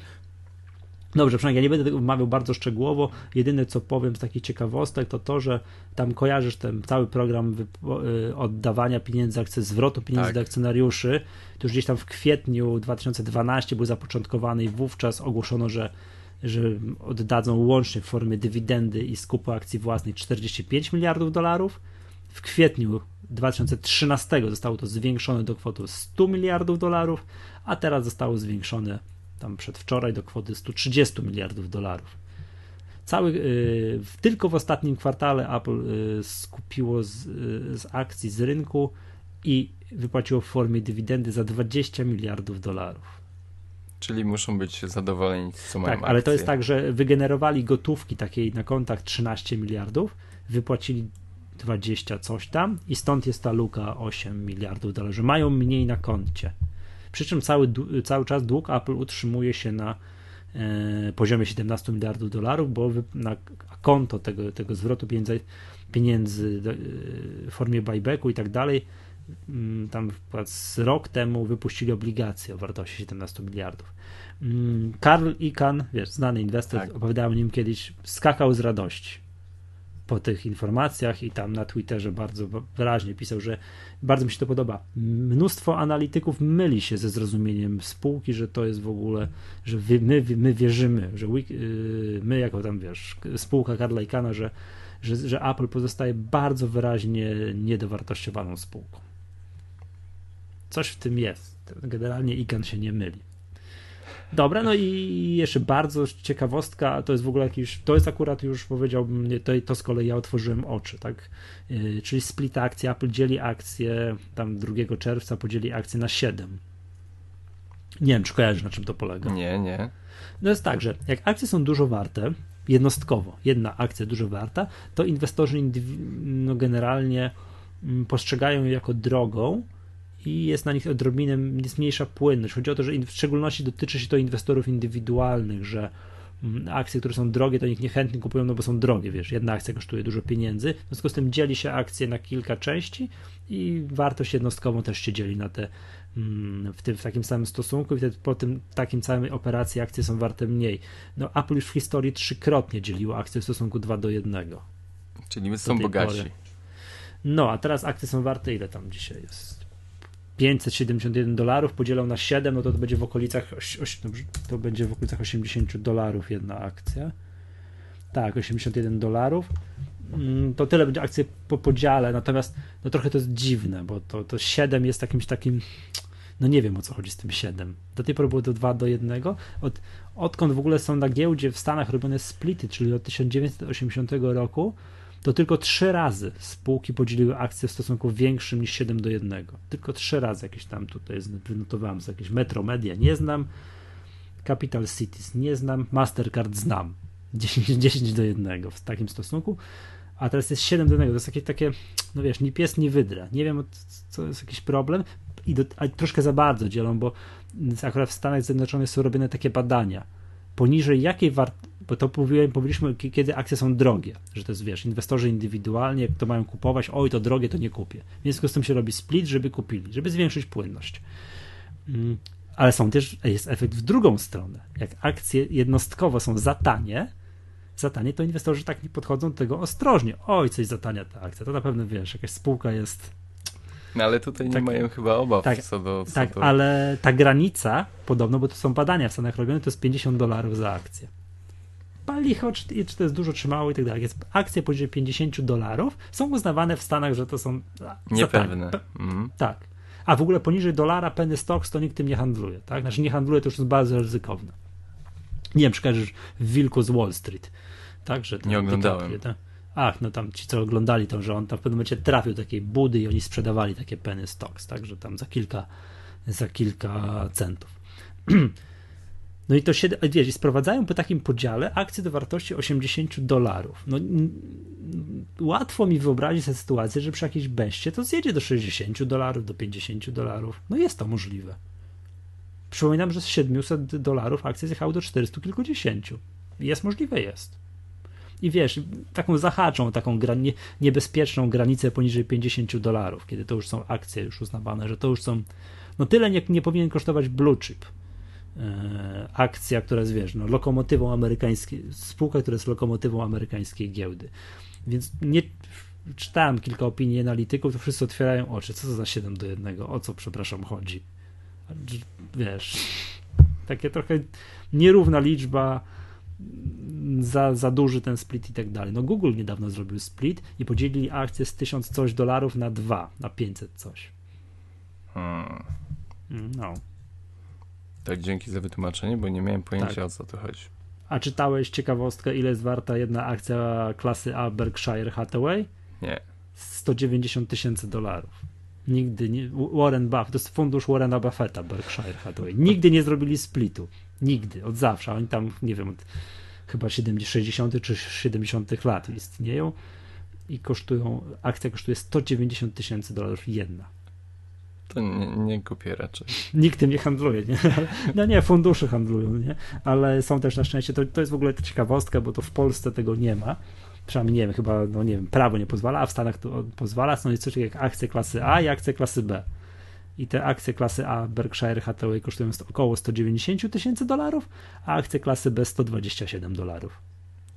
Dobrze, przynajmniej ja nie będę tego omawiał bardzo szczegółowo. Jedyne, co powiem z takich ciekawostek, to to, że tam kojarzysz ten cały program y, oddawania pieniędzy, zwrotu pieniędzy tak. do akcjonariuszy. To już gdzieś tam w kwietniu 2012 był zapoczątkowany i wówczas ogłoszono, że że oddadzą łącznie w formie dywidendy i skupu akcji własnej 45 miliardów dolarów. W kwietniu 2013 zostało to zwiększone do kwoty 100 miliardów dolarów, a teraz zostało zwiększone tam przedwczoraj do kwoty 130 miliardów dolarów. Cały, yy, tylko w ostatnim kwartale Apple yy, skupiło z, yy, z akcji z rynku i wypłaciło w formie dywidendy za 20 miliardów dolarów. Czyli muszą być zadowoleni, co mają Tak, ale to jest tak, że wygenerowali gotówki takiej na kontach 13 miliardów, wypłacili 20 coś tam i stąd jest ta luka 8 miliardów dolarów, mają mniej na koncie. Przy czym cały, cały czas dług Apple utrzymuje się na e, poziomie 17 miliardów dolarów, bo na konto tego, tego zwrotu pieniędzy, pieniędzy do, e, w formie buybacku i tak dalej Mm, tam z rok temu wypuścili obligacje o wartości 17 miliardów. Mm, Karl Icahn, wiesz, znany inwestor, tak. opowiadałem o nim kiedyś, skakał z radości po tych informacjach i tam na Twitterze bardzo wyraźnie pisał, że bardzo mi się to podoba. Mnóstwo analityków myli się ze zrozumieniem spółki, że to jest w ogóle, że my, my wierzymy, że y, my jako tam, wiesz, spółka Karla Icahna, że, że, że Apple pozostaje bardzo wyraźnie niedowartościowaną spółką. Coś w tym jest. Generalnie Ikan się nie myli. Dobra, no i jeszcze bardzo ciekawostka, to jest w ogóle jakiś, to jest akurat już powiedziałbym, to, to z kolei ja otworzyłem oczy, tak, yy, czyli split akcja, Apple dzieli akcje, tam 2 czerwca podzieli akcje na 7. Nie wiem, czy kojarzysz, na czym to polega. Nie, nie. No jest tak, że jak akcje są dużo warte, jednostkowo, jedna akcja dużo warta, to inwestorzy no generalnie mm, postrzegają ją jako drogą, i jest na nich odrobinę jest mniejsza płynność. Chodzi o to, że w szczególności dotyczy się to inwestorów indywidualnych, że mm, akcje, które są drogie, to nikt niechętnie kupują, no bo są drogie, wiesz, jedna akcja kosztuje dużo pieniędzy, w związku z tym dzieli się akcje na kilka części i wartość jednostkową też się dzieli na te mm, w, tym, w takim samym stosunku i wtedy po tym takim całym operacji akcje są warte mniej. No Apple już w historii trzykrotnie dzieliło akcje w stosunku 2 do 1. Czyli my są bogaci. Pory. No, a teraz akcje są warte ile tam dzisiaj jest? 571 dolarów podzielą na 7, no to to będzie w okolicach to będzie w okolicach 80 dolarów jedna akcja. Tak, 81 dolarów. Mm, to tyle będzie akcji po podziale, natomiast no trochę to jest dziwne, bo to, to 7 jest jakimś takim no nie wiem o co chodzi z tym 7. Do tej pory było to 2 do 1. Od, odkąd w ogóle są na giełdzie w Stanach robione splity, czyli od 1980 roku, to tylko trzy razy spółki podzieliły akcje w stosunku większym niż 7 do 1. Tylko trzy razy jakieś tam tutaj wynotowałem z jakieś Metro Media nie znam, Capital Cities nie znam, Mastercard znam. 10, 10 do 1 w takim stosunku, a teraz jest 7 do 1. To jest takie, takie no wiesz, ni pies, ni wydra. Nie wiem, co jest jakiś problem i do, troszkę za bardzo dzielą, bo akurat w Stanach Zjednoczonych są robione takie badania poniżej jakiej wartości, bo to mówiłem, powiedzieliśmy, kiedy akcje są drogie, że to jest, wiesz, inwestorzy indywidualnie, jak to mają kupować, oj, to drogie, to nie kupię. W związku z tym się robi split, żeby kupili, żeby zwiększyć płynność. Mm, ale są też, jest efekt w drugą stronę. Jak akcje jednostkowo są za tanie, za tanie, to inwestorzy tak nie podchodzą do tego ostrożnie. Oj, coś za tania ta akcja, to na pewno, wiesz, jakaś spółka jest no ale tutaj nie tak, mają chyba obaw tak, co do. Co tak, do... ale ta granica, podobno, bo to są badania w Stanach robione, to jest 50 dolarów za akcję. Palicho, czy, czy to jest dużo, czy mało i tak dalej. Jest akcje poniżej 50 dolarów są uznawane w Stanach, że to są. Niepewne. Mhm. Tak. A w ogóle poniżej dolara penny stocks to nikt tym nie handluje, tak? Znaczy nie handluje, to już jest bardzo ryzykowne. Nie wiem, czy w Wilku z Wall Street. Tak, że nie oglądałem. tak? Ach, no tam ci, co oglądali to, że on tam w pewnym momencie trafił do takiej budy i oni sprzedawali takie penny stocks, także tam za kilka, za kilka centów. No i to się, wiesz, sprowadzają po takim podziale akcje do wartości 80 dolarów. No łatwo mi wyobrazić sobie sytuację, że przy jakiejś beście to zjedzie do 60 dolarów, do 50 dolarów. No jest to możliwe. Przypominam, że z 700 dolarów akcje zjechały do 400 kilkudziesięciu. Jest możliwe, jest. I wiesz, taką zahaczą, taką nie, niebezpieczną granicę poniżej 50 dolarów, kiedy to już są akcje już uznawane, że to już są, no tyle nie, nie powinien kosztować blue chip. E, akcja, która jest, wiesz, no, lokomotywą amerykańskiej, spółka, która jest lokomotywą amerykańskiej giełdy. Więc nie czytałem kilka opinii analityków, to wszyscy otwierają oczy. Co to za 7 do 1? O co, przepraszam, chodzi? Wiesz, takie trochę nierówna liczba, za, za duży ten split i tak dalej. No Google niedawno zrobił split i podzielili akcję z 1000 coś dolarów na 2, na 500 coś. Hmm. No. Tak, dzięki za wytłumaczenie, bo nie miałem pojęcia tak. o co to chodzi. A czytałeś ciekawostkę, ile jest warta jedna akcja klasy A Berkshire Hathaway? Nie. 190 tysięcy dolarów. Nigdy nie. Warren Buffett, to jest fundusz Warrena Buffetta, Berkshire Hathaway. Nigdy nie zrobili splitu. Nigdy, od zawsze. Oni tam, nie wiem, od chyba 70, 60 czy 70 lat istnieją i kosztują, akcja kosztuje 190 tysięcy dolarów jedna. To nie, nie kupię raczej. Nikt tym nie handluje, nie? No nie, fundusze handlują, nie? Ale są też na szczęście, to, to jest w ogóle ciekawostka, bo to w Polsce tego nie ma. Przynajmniej nie wiem, chyba, no nie wiem, prawo nie pozwala, a w Stanach to pozwala. Są coś jak akcje klasy A i akcje klasy B i te akcje klasy A Berkshire Hathaway kosztują około 190 tysięcy dolarów, a akcje klasy B 127 dolarów.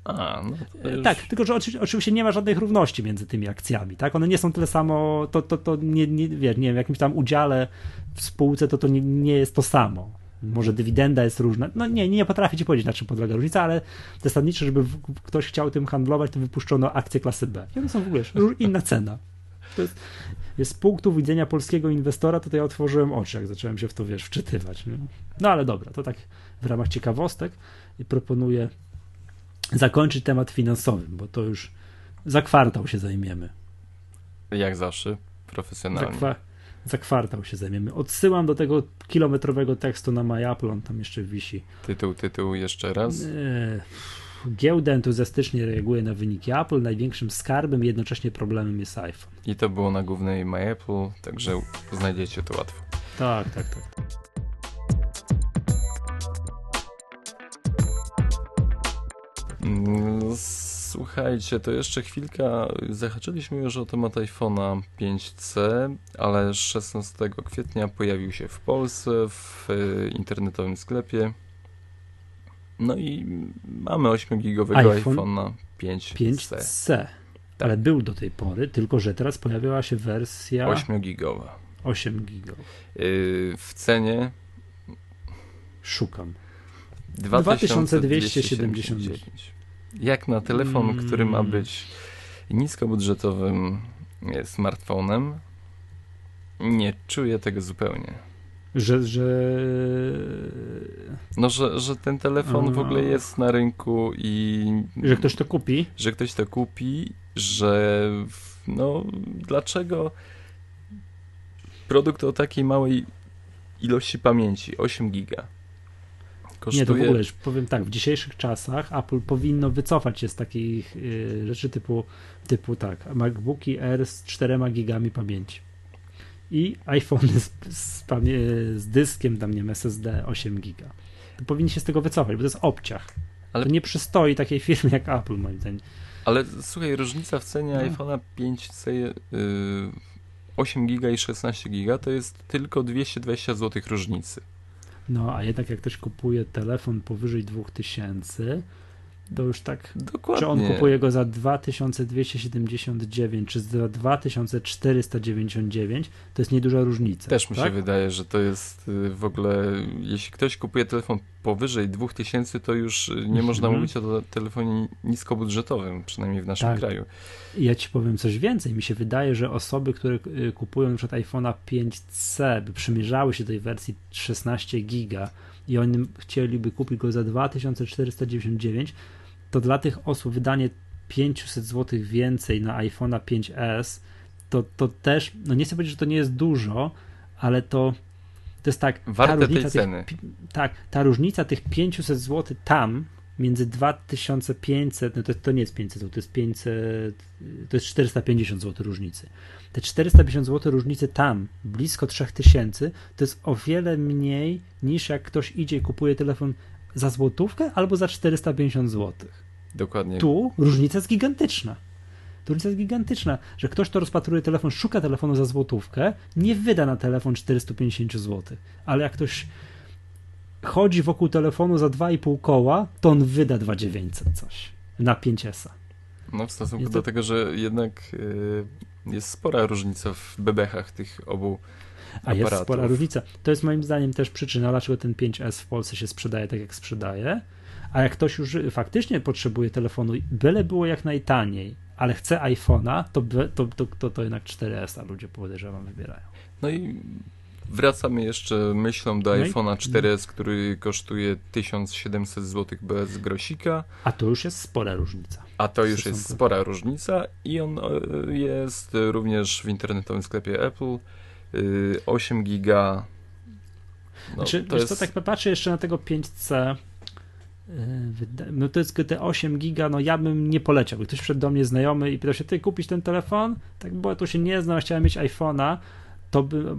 A, no już... Tak, tylko że oczywiście nie ma żadnych równości między tymi akcjami, tak? One nie są tyle samo, to, to, to nie, nie, wiesz, nie wiem, w jakimś tam udziale w spółce to to nie, nie jest to samo. Może dywidenda jest różna. No nie, nie potrafię ci powiedzieć, na czym polega różnica, ale zasadniczo, żeby ktoś chciał tym handlować, to wypuszczono akcje klasy B. I one są w ogóle inna cena. To jest, jest z punktu widzenia polskiego inwestora, to ja otworzyłem oczy, jak zacząłem się w to, wiesz, wczytywać. Nie? No ale dobra, to tak w ramach ciekawostek i proponuję zakończyć temat finansowy, bo to już za kwartał się zajmiemy. Jak zawsze, profesjonalnie. Za, kwa, za kwartał się zajmiemy. Odsyłam do tego kilometrowego tekstu na MyApple, on tam jeszcze wisi. Tytuł, tytuł jeszcze raz? E, Giełda entuzjastycznie reaguje na wyniki Apple. Największym skarbem jednocześnie problemem jest iPhone. I to było na głównej My Apple, także znajdziecie to łatwo. Tak, tak, tak. Słuchajcie, to jeszcze chwilka. Zahaczyliśmy już o temat iPhone'a 5C, ale 16 kwietnia pojawił się w Polsce w e, internetowym sklepie no i mamy 8-gigowego iPhone iPhone'a 5C. 5C. Tak. Ale był do tej pory, tylko że teraz pojawiła się wersja 8-gigowa. 8 gigów. Yy, w cenie szukam. 2279. Jak na telefon, hmm. który ma być niskobudżetowym smartfonem, nie czuję tego zupełnie że, że... No, że, że ten telefon w ogóle jest na rynku i... Że ktoś to kupi? Że ktoś to kupi, że no, dlaczego produkt o takiej małej ilości pamięci, 8 giga, kosztuje... Nie, to w ogóle, powiem tak, w dzisiejszych czasach Apple powinno wycofać się z takich y, rzeczy typu, typu tak, MacBooki Air z 4 gigami pamięci i iPhone z, z, z, dyskiem, tam nie wiem, SSD 8 giga. To powinni się z tego wycofać, bo to jest obciach. Ale to nie przystoi takiej firmy jak Apple, moim zdaniem. Ale słuchaj, różnica w cenie no. iPhone'a 5C yy, 8 giga i 16 giga to jest tylko 220 zł różnicy. No, a jednak jak ktoś kupuje telefon powyżej 2000, to już tak. Dokładnie. Czy on kupuje go za 2279, czy za 2499, to jest nieduża różnica. Też mi tak? się wydaje, że to jest y, w ogóle. Jeśli ktoś kupuje telefon powyżej 2000, to już nie można mhm. mówić o telefonie niskobudżetowym, przynajmniej w naszym tak. kraju. Ja ci powiem coś więcej. Mi się wydaje, że osoby, które y, kupują np. iPhone'a 5C, by przymierzały się do tej wersji 16 giga, i oni chcieliby kupić go za 2499, to dla tych osób wydanie 500 zł więcej na iPhone'a 5S, to, to też, no nie chcę powiedzieć, że to nie jest dużo, ale to To jest tak, Warte ta różnica tej ceny. Tych, tak, ta różnica tych 500 zł tam między 2500, no to, to nie jest 500 zł, to jest 500, to jest 450 zł różnicy. Te 450 zł różnicy tam, blisko 3000, to jest o wiele mniej niż jak ktoś idzie i kupuje telefon za złotówkę albo za 450 zł. Dokładnie. Tu różnica jest gigantyczna. Tu różnica jest gigantyczna, że ktoś, kto rozpatruje telefon, szuka telefonu za złotówkę, nie wyda na telefon 450 zł. Ale jak ktoś chodzi wokół telefonu za 2,5 koła, to on wyda 2900 coś na 5S. No w stosunku to... do tego, że jednak yy, jest spora różnica w bebechach tych obu a aparatów. jest spora różnica. To jest moim zdaniem też przyczyna, dlaczego ten 5S w Polsce się sprzedaje tak, jak sprzedaje. A jak ktoś już faktycznie potrzebuje telefonu, byle było jak najtaniej, ale chce iPhone'a, to, to, to, to, to jednak 4S, a ludzie podejrzewam wybierają. No i wracamy jeszcze myślą do no iPhone'a 4S, który kosztuje 1700 zł bez grosika. A to już jest spora różnica. A to już jest spora różnica i on e, jest również w internetowym sklepie Apple. 8 y, giga. No, znaczy, to jest... co, tak popatrzę jeszcze na tego 5C. Y, no to jest te 8 giga, no ja bym nie poleciał. Ktoś przed do mnie znajomy i pytał się, ty kupić ten telefon? Tak, bo tu się nie znam, chciałem mieć iPhone'a, to, by,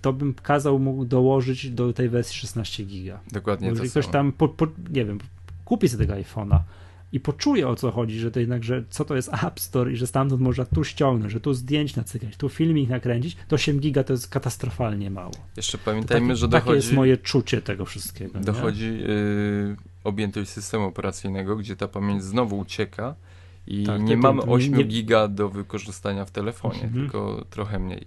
to bym kazał mu dołożyć do tej wersji 16 giga. Dokładnie. Bo jeżeli ktoś tam, po, po, nie wiem, kupi sobie tego iPhone'a, i poczuje o co chodzi, że to jednak, że co to jest App Store i że stamtąd można tu ściągnąć, że tu zdjęć nacykać, tu filmik nakręcić, to 8 giga to jest katastrofalnie mało. Jeszcze pamiętajmy, taki, że dochodzi... Takie jest moje czucie tego wszystkiego. Dochodzi yy, objętość systemu operacyjnego, gdzie ta pamięć znowu ucieka i tak, nie to, mamy to, 8 nie... giga do wykorzystania w telefonie, mhm. tylko trochę mniej.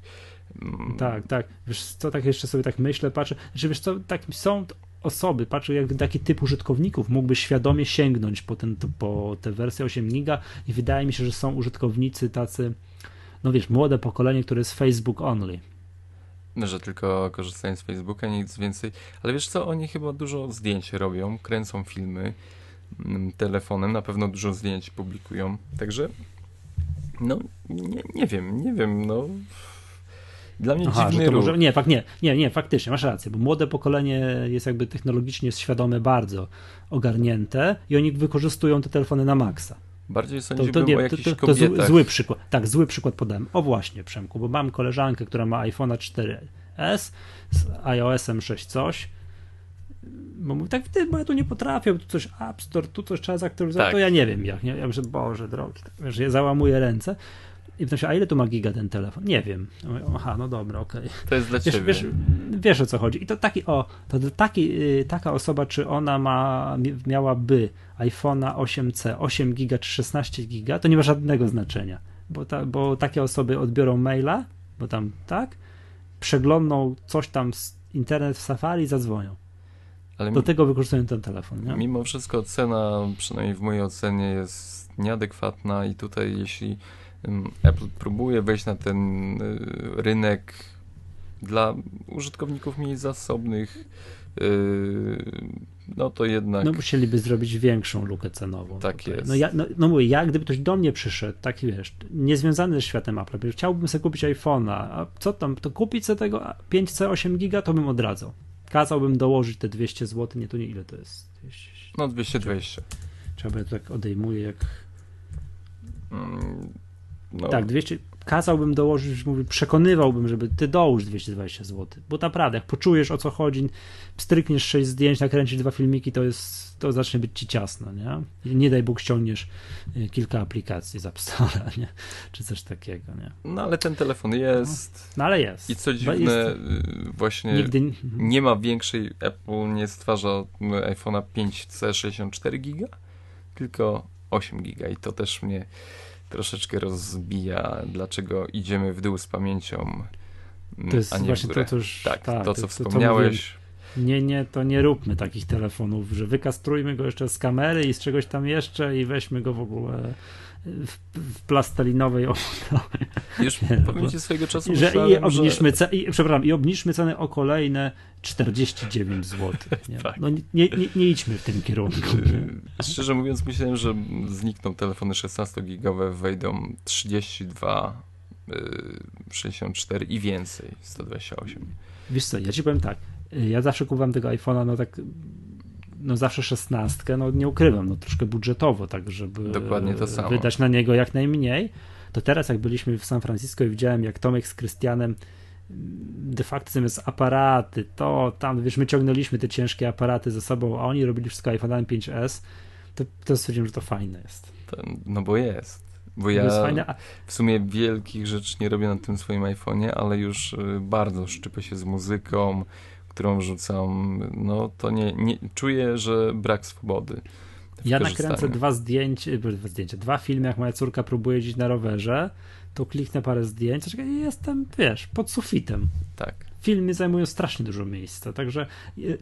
Mm. Tak, tak. Wiesz co, tak jeszcze sobie tak myślę, patrzę, że wiesz co, tak są osoby, patrzę jak taki typ użytkowników mógłby świadomie sięgnąć po, ten, po tę wersję 8 giga i wydaje mi się, że są użytkownicy tacy, no wiesz, młode pokolenie, które jest Facebook only. No, że tylko korzystają z Facebooka, nic więcej. Ale wiesz co, oni chyba dużo zdjęć robią, kręcą filmy mm, telefonem, na pewno dużo zdjęć publikują. Także, no, nie, nie wiem, nie wiem, no dla mnie Aha, dziwny ruch. Może, nie, fakt, nie, nie, nie, faktycznie, masz rację, bo młode pokolenie jest jakby technologicznie świadome bardzo ogarnięte i oni wykorzystują te telefony na maksa. Bardziej sądziłbym to, to, nie, o jakichś to, to, to zły przykład. Tak, zły przykład podałem. O właśnie, Przemku, bo mam koleżankę, która ma iPhone'a 4S z iOS-em 6 coś. Bo mówi, tak, ty, bo ja tu nie potrafię, tu coś App Store, tu coś trzeba zaktualizować, tak. to ja nie wiem jak. Nie? Ja myślę, Boże drogi, tak, wiesz, ja załamuję ręce. I pytam się, a ile tu ma giga ten telefon? Nie wiem. Aha, no dobra, okej. Okay. To jest dla wiesz, ciebie. Wiesz, wiesz o co chodzi. I to taki, o, to taki, y, taka osoba, czy ona ma, miałaby iPhone'a 8C, 8 giga czy 16 giga, to nie ma żadnego znaczenia. Bo, ta, bo takie osoby odbiorą maila, bo tam, tak, przeglądną coś tam z internet w Safari i zadzwonią. Ale Do tego wykorzystują ten telefon. Nie? Mimo wszystko cena, przynajmniej w mojej ocenie, jest nieadekwatna i tutaj jeśli Apple próbuje wejść na ten y, rynek dla użytkowników mniej zasobnych, y, no to jednak. No musieliby zrobić większą lukę cenową. Tak tutaj. jest. No, ja, no, no mówię, ja gdyby ktoś do mnie przyszedł, taki wiesz, niezwiązany ze światem Apple, chciałbym sobie kupić iPhone'a, a co tam, to kupić sobie tego 5C 8 giga, to bym odradzał. Kazałbym dołożyć te 200 zł, nie to nie ile to jest. 200, no 220. Trzeba by tak odejmuje jak. No. Tak, 200, kazałbym dołożyć, mówię, przekonywałbym, żeby ty dołóż 220 zł, bo naprawdę, jak poczujesz o co chodzi, strykniesz 6 zdjęć, nakręcisz dwa filmiki, to jest, to zacznie być ci ciasno, nie? Nie daj Bóg ściągniesz y, kilka aplikacji z App Store, nie? Czy coś takiego, nie? No ale ten telefon jest. No, no ale jest. I co dziwne, jest... Y, właśnie Nigdy... Nie ma większej, Apple nie stwarza iPhone'a 5C 64 giga, tylko 8 giga i to też mnie troszeczkę rozbija, dlaczego idziemy w dół z pamięcią. To jest właśnie to, to już, tak, tak, to co to, wspomniałeś. Nie, nie, to nie róbmy takich telefonów, że wykastrujmy go jeszcze z kamery i z czegoś tam jeszcze i weźmy go w ogóle w, w plastelinowej obudowie. Już powiem ci swojego czasu że i obniżmy, że... i, przepraszam, i obniżmy cenę o kolejne 49 zł. Nie? tak. no, nie, nie, nie, idźmy w tym kierunku. Szczerze mówiąc, myślałem, że znikną telefony 16-gigowe, wejdą 32 64 i więcej, 128. Wiesz co, ja ci powiem tak, ja zawsze kupuję tego iPhone'a, no tak no zawsze szesnastkę, no nie ukrywam, no troszkę budżetowo, tak żeby wydać na niego jak najmniej, to teraz jak byliśmy w San Francisco i widziałem jak Tomek z Krystianem de facto zamiast aparaty, to tam, wiesz, my ciągnęliśmy te ciężkie aparaty ze sobą, a oni robili wszystko iPhone 5S, to, to stwierdziłem, że to fajne jest. No bo jest. Bo ja w sumie wielkich rzeczy nie robię na tym swoim iPhone'ie, ale już y, bardzo szczypę się z muzyką, którą rzucam. No to nie, nie czuję, że brak swobody. Ja nakręcę dwa zdjęcia, dwa zdjęcia, dwa filmy, jak moja córka próbuje jeździć na rowerze, to kliknę parę zdjęć, i jestem, wiesz, pod sufitem. Tak. Filmy zajmują strasznie dużo miejsca, także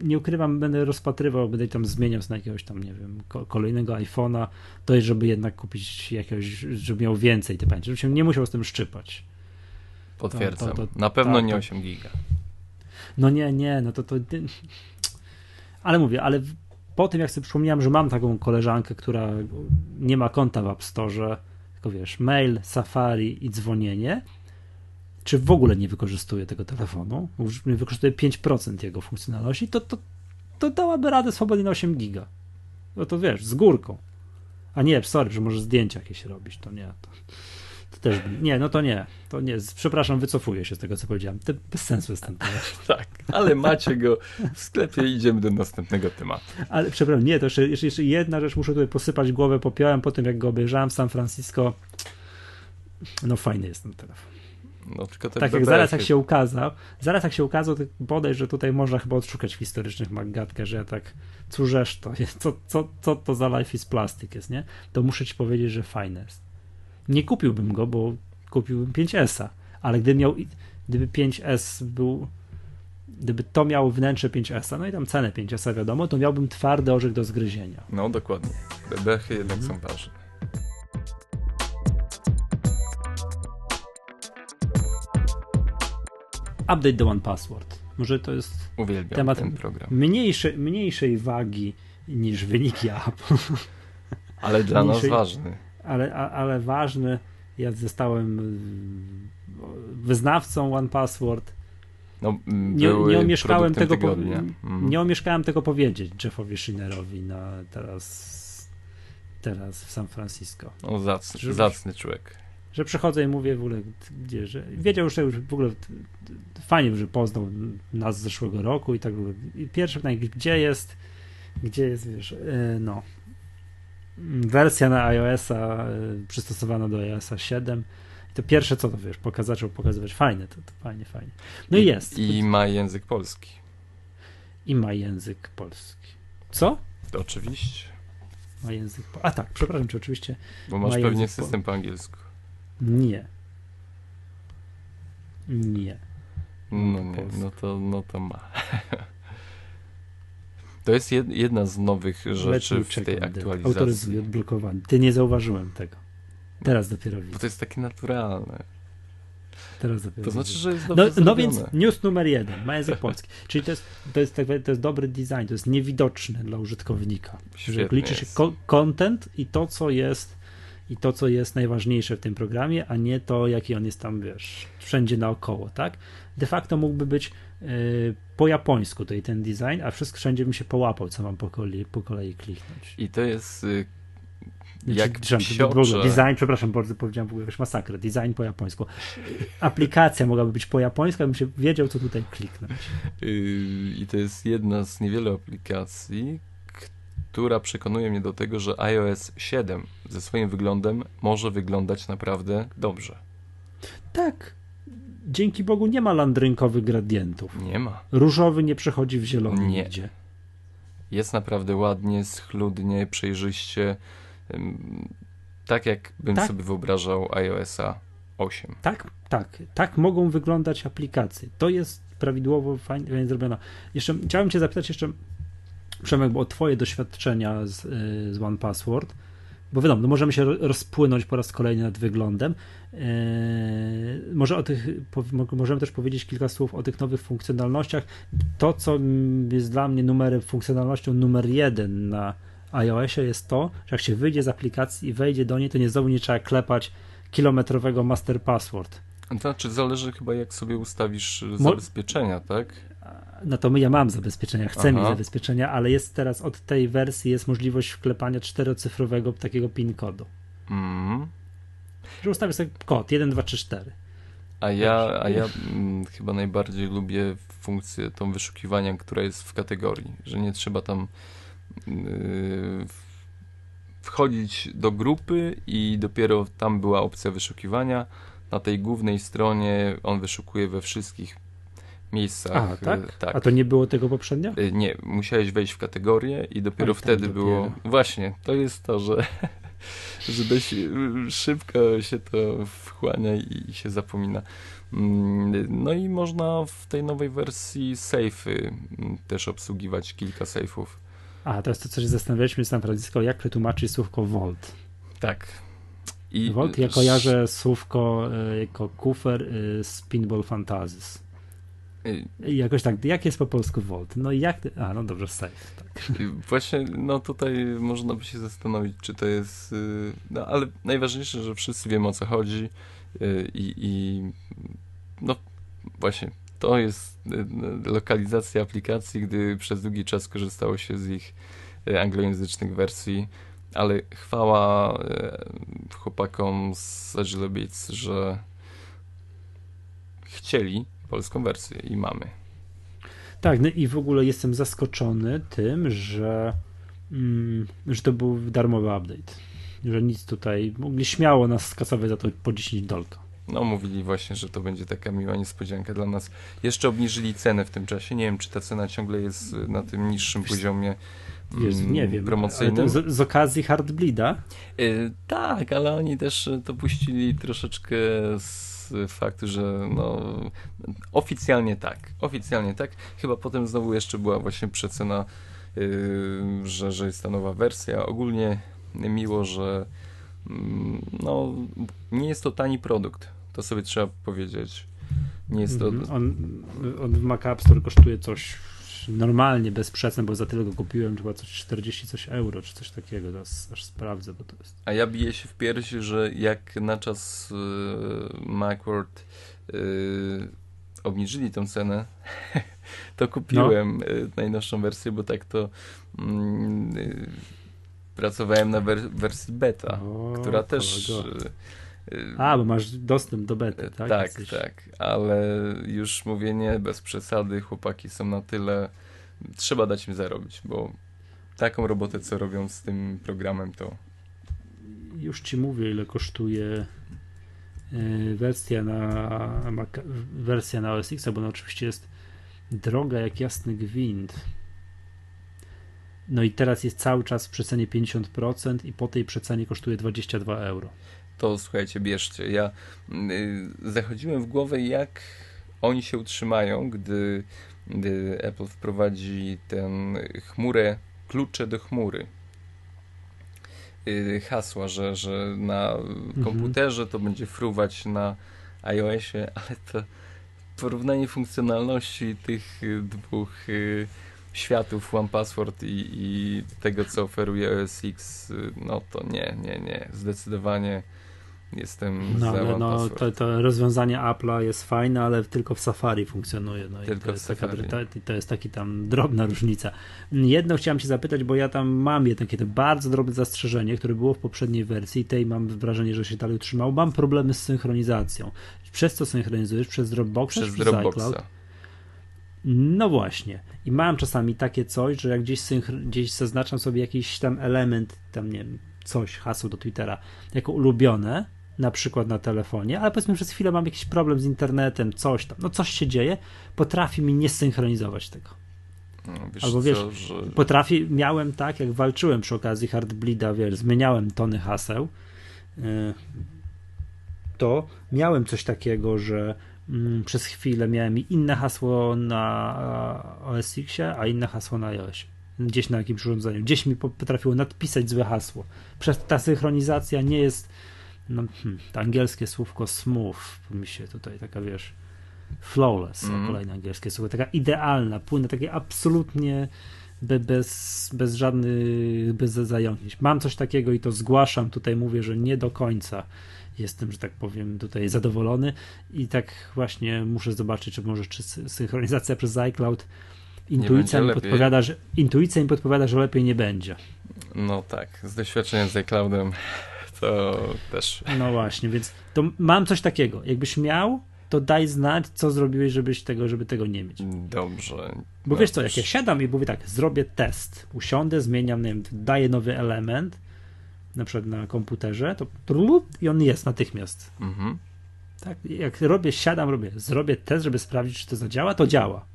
nie ukrywam, będę rozpatrywał, będę tam zmieniał na jakiegoś tam, nie wiem, kolejnego iPhone'a, to jest, żeby jednak kupić jakiegoś, żeby miał więcej te pamięci, żeby się nie musiał z tym szczypać. Potwierdzam. To, to, to, Na pewno tak, nie 8 giga. No nie, nie, no to to... Ale mówię, ale po tym jak sobie przypomniałem, że mam taką koleżankę, która nie ma konta w App Store, tylko wiesz, mail, Safari i dzwonienie, czy w ogóle nie wykorzystuje tego telefonu, wykorzystuje 5% jego funkcjonalności, to, to, to dałaby radę swobodnie na 8 giga. No to wiesz, z górką. A nie, sorry, że może zdjęcia jakieś robić, to nie. To też, nie, no to nie, to nie, przepraszam, wycofuję się z tego, co powiedziałem. To bez sensu jest ten temat. tak, ale macie go w sklepie idziemy do następnego tematu. Ale przepraszam, nie, to jeszcze, jeszcze jedna rzecz, muszę tutaj posypać głowę popiołem po tym, jak go obejrzałem w San Francisco. No fajny jest ten telefon. No, tylko tak jak zaraz jak się ukazał, zaraz jak się ukazał, to bodaj, że tutaj można chyba odszukać w historycznych magatkę, że ja tak, cóżesz to jest, co, co, co to za Life is Plastic jest, nie? To muszę ci powiedzieć, że fajne jest. Nie kupiłbym go, bo kupiłbym 5S-a, ale gdyby miał, gdyby 5S był, gdyby to miało wnętrze 5S-a, no i tam cenę 5S-a wiadomo, to miałbym twardy orzech do zgryzienia. No dokładnie. Bebechy jednak mhm. są ważne. Update the One Password. Może to jest Uwielbiam temat. Mniejsze, mniejszej wagi niż wyniki Apple. Ale dla mniejszej, nas ważny ale, ale ważny. Ja zostałem y, wyznawcą One Password. No, nie, nie omieszkałem tego mm. nie omieszkałem tego powiedzieć Jeffowi Schinerowi na teraz teraz w San Francisco. O, zacny, że, zacny człowiek. Że przychodzę i mówię w ogóle, gdzie, że wiedział już, że już w ogóle fajnie, że poznał nas z zeszłego roku i tak i pierwsze pytanie, gdzie jest, gdzie jest, wiesz, e, no, wersja na iOS-a y, przystosowana do iOS-a 7. I to pierwsze co to wiesz, pokaz, zaczął pokazywać fajne, to, to fajnie, fajnie. No i, jest. I ma język polski. I ma język polski. Co? Oczywiście. Ma język. Po... A tak, przepraszam, czy oczywiście. Bo masz pewnie system po... po angielsku. Nie. Nie. No nie, no to, no to ma. To jest jedna z nowych rzeczy w tej aktualizacji. Autoryzuję, odblokowany. Ty nie zauważyłem tego. Teraz dopiero widzę. Bo to jest takie naturalne. Teraz dopiero To znaczy, że jest dobrze no, no więc news numer jeden, ma język polski. Czyli to jest, to, jest, to jest dobry design, to jest niewidoczne dla użytkownika. Że liczy się content i to, co jest i to, co jest najważniejsze w tym programie, a nie to, jaki on jest tam, wiesz, wszędzie naokoło, tak? De facto mógłby być po japońsku tutaj ten design, a wszystko wszędzie bym się połapał, co mam po kolei, po kolei kliknąć. I to jest y, znaczy, jak psiocze... Design, przepraszam, bardzo powiedziałem w ogóle jakąś masakrę. Design po japońsku. Aplikacja mogłaby być po japońsku, abym się wiedział, co tutaj kliknąć. Y, I to jest jedna z niewielu aplikacji, która przekonuje mnie do tego, że iOS 7 ze swoim wyglądem może wyglądać naprawdę dobrze. Tak, dzięki Bogu nie ma landrynkowych gradientów. Nie ma. Różowy nie przechodzi w zielony nie. nigdzie. Jest naprawdę ładnie, schludnie, przejrzyście. Tak jak bym tak. sobie wyobrażał iOS-a 8. Tak, tak. Tak mogą wyglądać aplikacje. To jest prawidłowo fajnie, fajnie zrobione. Jeszcze chciałem cię zapytać jeszcze Przemek, bo o twoje doświadczenia z, y, z One Password bo wiadomo, no możemy się rozpłynąć po raz kolejny nad wyglądem. Eee, może o tych, po, możemy też powiedzieć kilka słów o tych nowych funkcjonalnościach. To, co jest dla mnie numerem, funkcjonalnością numer jeden na iOSie jest to, że jak się wyjdzie z aplikacji i wejdzie do niej, to nie znowu nie trzeba klepać kilometrowego master password. To znaczy, zależy chyba jak sobie ustawisz zabezpieczenia, tak? No to my, ja mam zabezpieczenia, chcę Aha. mieć zabezpieczenia, ale jest teraz od tej wersji jest możliwość wklepania czterocyfrowego takiego PIN kodu. Mm. Że ustawię sobie kod 1, 2, 3, 4. A ja, a ja mm, chyba najbardziej lubię funkcję tą wyszukiwania, która jest w kategorii, że nie trzeba tam yy, wchodzić do grupy i dopiero tam była opcja wyszukiwania. Na tej głównej stronie on wyszukuje we wszystkich miejscach. A, tak? tak? A to nie było tego poprzednio? Y, nie, musiałeś wejść w kategorię i dopiero wtedy dopiero. było. Właśnie, to jest to, że, że dość szybko się to wchłania i się zapomina. Mm, no i można w tej nowej wersji safe'y mm, też obsługiwać kilka safe'ów. A, to jest to, co się zastanawialiśmy z San Francisco, jak przetłumaczyć słówko Volt. Tak. I Volt, ja kojarzę słówko y, jako kufer y, z Pinball Fantasies. Jakoś tak, jak jest po polsku Volt? No jak, a no dobrze, safe. Tak. Właśnie, no tutaj można by się zastanowić, czy to jest, y, no ale najważniejsze, że wszyscy wiemy o co chodzi i, i no właśnie, to jest lokalizacja aplikacji, gdy przez długi czas korzystało się z ich anglojęzycznych wersji ale chwała chłopakom z Agile Beats, że chcieli polską wersję i mamy. Tak, no i w ogóle jestem zaskoczony tym, że, mm, że to był darmowy update. Że nic tutaj, mogli śmiało nas skasować za to po 10 dolka. No, mówili właśnie, że to będzie taka miła niespodzianka dla nas. Jeszcze obniżyli cenę w tym czasie. Nie wiem, czy ta cena ciągle jest na tym niższym poziomie jest, nie wiem, promocyjnym. Z, z, okazji Hardbleeda? Yy, tak, ale oni też to puścili troszeczkę z faktu, że no, oficjalnie tak, oficjalnie tak. Chyba potem znowu jeszcze była właśnie przecena, yy, że, że jest ta nowa wersja. Ogólnie miło, że yy, no, nie jest to tani produkt, to sobie trzeba powiedzieć. Nie jest to... Mhm. On, on w Mac App Store kosztuje coś normalnie, bez przecen, bo za tyle go kupiłem, chyba coś 40 coś euro, czy coś takiego, teraz aż sprawdzę, bo to jest... A ja biję się w piersi, że jak na czas yy, Macworld yy, obniżyli tą cenę, to kupiłem no. yy, najnowszą wersję, bo tak to yy, pracowałem na wer wersji beta, o, która też... Yy, a, bo masz dostęp do bety, tak? Tak, Jesteś... tak, ale już mówię nie, bez przesady, chłopaki są na tyle, trzeba dać im zarobić, bo taką robotę, co robią z tym programem, to... Już ci mówię, ile kosztuje e, wersja na wersja na OS X, bo ona oczywiście jest droga jak jasny gwint. No i teraz jest cały czas w przecenie 50% i po tej przecenie kosztuje 22 euro to słuchajcie, bierzcie. Ja y, zachodziłem w głowę, jak oni się utrzymają, gdy, gdy Apple wprowadzi ten chmurę, klucze do chmury. Y, hasła, że, że na mhm. komputerze to będzie fruwać na iOSie, ale to porównanie funkcjonalności tych dwóch y, światów One Password i, i tego, co oferuje OS X, no to nie, nie, nie. Zdecydowanie Jestem no, ale no, to, to, rozwiązanie Apple'a jest fajne, ale tylko w Safari funkcjonuje. No tylko i to jest, taka, to jest taki tam drobna różnica. Jedno chciałem się zapytać, bo ja tam mam jedno takie bardzo drobne zastrzeżenie, które było w poprzedniej wersji, tej mam wrażenie, że się dalej utrzymał. Mam problemy z synchronizacją. Przez co synchronizujesz? Przez Dropboxa? Przez, przez Dropboxa. iCloud? No właśnie. I mam czasami takie coś, że jak gdzieś, gdzieś zaznaczam sobie jakiś tam element, tam nie wiem, coś, hasło do Twittera, jako ulubione, na przykład na telefonie, ale powiedzmy przez chwilę mam jakiś problem z internetem, coś tam, no coś się dzieje, potrafi mi nie synchronizować tego. No, wiesz Albo wiesz, co, że... potrafi, miałem tak, jak walczyłem przy okazji Hardbleeda, wiesz, zmieniałem tony haseł, y, to miałem coś takiego, że mm, przez chwilę miałem inne hasło na OS X, a inne hasło na iOS. Gdzieś na jakimś urządzeniu. Gdzieś mi potrafiło nadpisać złe hasło. Przez ta synchronizacja nie jest no, hmm, to angielskie słówko smooth mi się tutaj taka, wiesz, flawless, mm. kolejne angielskie słowo, taka idealna, płynna, takie absolutnie bez, bez żadnych, bez zająknięć. Mam coś takiego i to zgłaszam, tutaj mówię, że nie do końca jestem, że tak powiem, tutaj zadowolony i tak właśnie muszę zobaczyć, czy może czy synchronizacja przez iCloud intuicja mi, podpowiada, że, intuicja mi podpowiada, że lepiej nie będzie. No tak, z doświadczenia z iCloudem to też. No właśnie, więc to mam coś takiego. Jakbyś miał, to daj znać, co zrobiłeś, żebyś tego, żeby tego nie mieć. Dobrze. Bo wiesz co, jak ja siadam i mówię tak, zrobię test, usiądę, zmieniam, nie wiem, daję nowy element, na przykład na komputerze, to i on jest natychmiast. Mhm. Tak, jak robię, siadam, robię, zrobię test, żeby sprawdzić, czy to zadziała, to działa.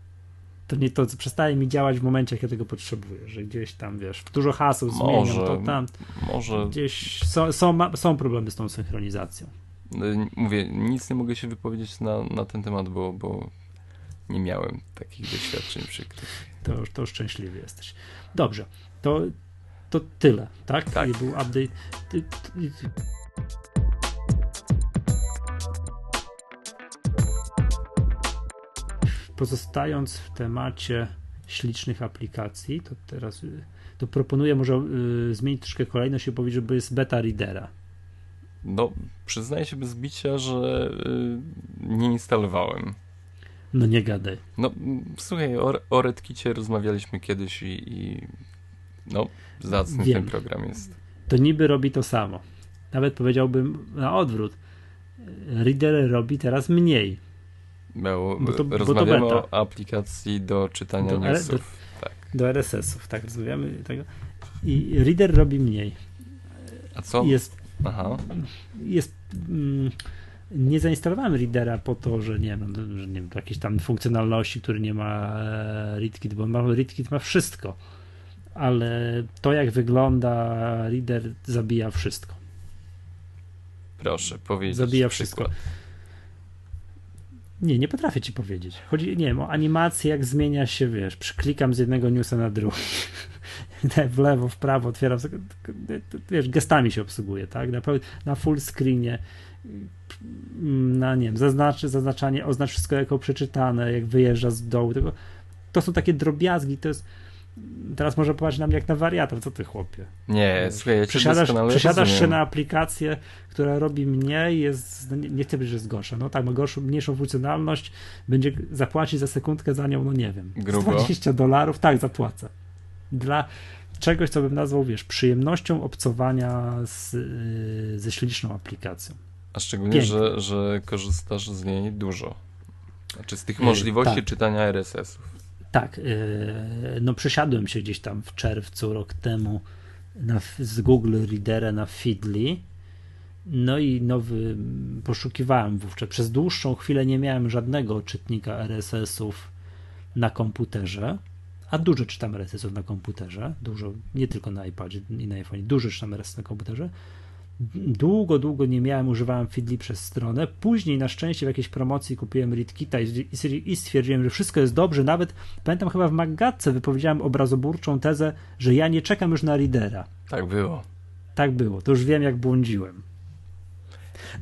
To nie to przestaje mi działać w momencie, ja tego potrzebuję, że gdzieś tam, wiesz, dużo haseł może, zmieniam, to tam. Może. Gdzieś są, są, są problemy z tą synchronizacją. No, mówię, nic nie mogę się wypowiedzieć na, na ten temat, bo, bo nie miałem takich doświadczeń przykrych. To, to szczęśliwy jesteś. Dobrze, to, to tyle, tak? Tak. I był update. Pozostając w temacie ślicznych aplikacji, to teraz to proponuję może y, zmienić troszkę kolejność i powiedzieć, żeby jest beta readera. No, przyznaję się bez bicia, że y, nie instalowałem. No nie gadaj. No, słuchaj, o, o RedKicie rozmawialiśmy kiedyś i, i no, zacny Wiem. ten program jest. To niby robi to samo. Nawet powiedziałbym na odwrót. Reader robi teraz mniej. Bo, bo to, rozmawiamy bo to o aplikacji do czytania do, newsów. Do, tak. do RSS-ów, tak, rozmawiamy tego. I Reader robi mniej. A co? Jest, Aha. jest mm, nie zainstalowałem Readera po to, że nie wiem, że nie wiem, jakieś tam funkcjonalności, które nie ma e, ReadKit, bo ma, ReadKit ma wszystko, ale to jak wygląda Reader zabija wszystko. Proszę, powiedzieć. Zabija wszystko. Nie, nie potrafię ci powiedzieć. Chodzi, nie wiem, o animację, jak zmienia się, wiesz, przyklikam z jednego newsa na drugi. w lewo, w prawo, otwieram, wiesz, gestami się obsługuje, tak? Na, na full screenie, na, nie wiem, zaznaczy, zaznaczanie, oznacz wszystko jako przeczytane, jak wyjeżdża z dołu, to są takie drobiazgi, to jest teraz może popatrzeć na mnie jak na wariata, co ty chłopie? Nie, słuchaj, ja przesiadasz, przesiadasz się na aplikację, która robi mniej, jest, no nie, nie chcę być, że jest gorsza, no tak, ma gorszą, mniejszą funkcjonalność, będzie zapłacić za sekundkę za nią, no nie wiem, Grubo. 20 dolarów, tak, zapłacę. Dla czegoś, co bym nazwał, wiesz, przyjemnością obcowania z, y, ze śliczną aplikacją. A szczególnie, że, że korzystasz z niej dużo. Znaczy z tych możliwości tak. czytania RSS-ów. Tak, y, no przesiadłem się gdzieś tam w czerwcu rok temu na, z Google Readera na Feedly. No i nowy poszukiwałem wówczas. Przez dłuższą chwilę nie miałem żadnego czytnika RSS-ów na komputerze, a dużo czytam RSS-ów na komputerze, dużo, nie tylko na iPadzie i na iPhone, dużo czytam RSS na komputerze długo, długo nie miałem, używałem Feedly przez stronę. Później na szczęście w jakiejś promocji kupiłem ReadKita i, stwierdziłem, że wszystko jest dobrze. Nawet pamiętam chyba w Maggatce wypowiedziałem obrazoburczą tezę, że ja nie czekam już na readera. Tak było. Tak było. To już wiem, jak błądziłem.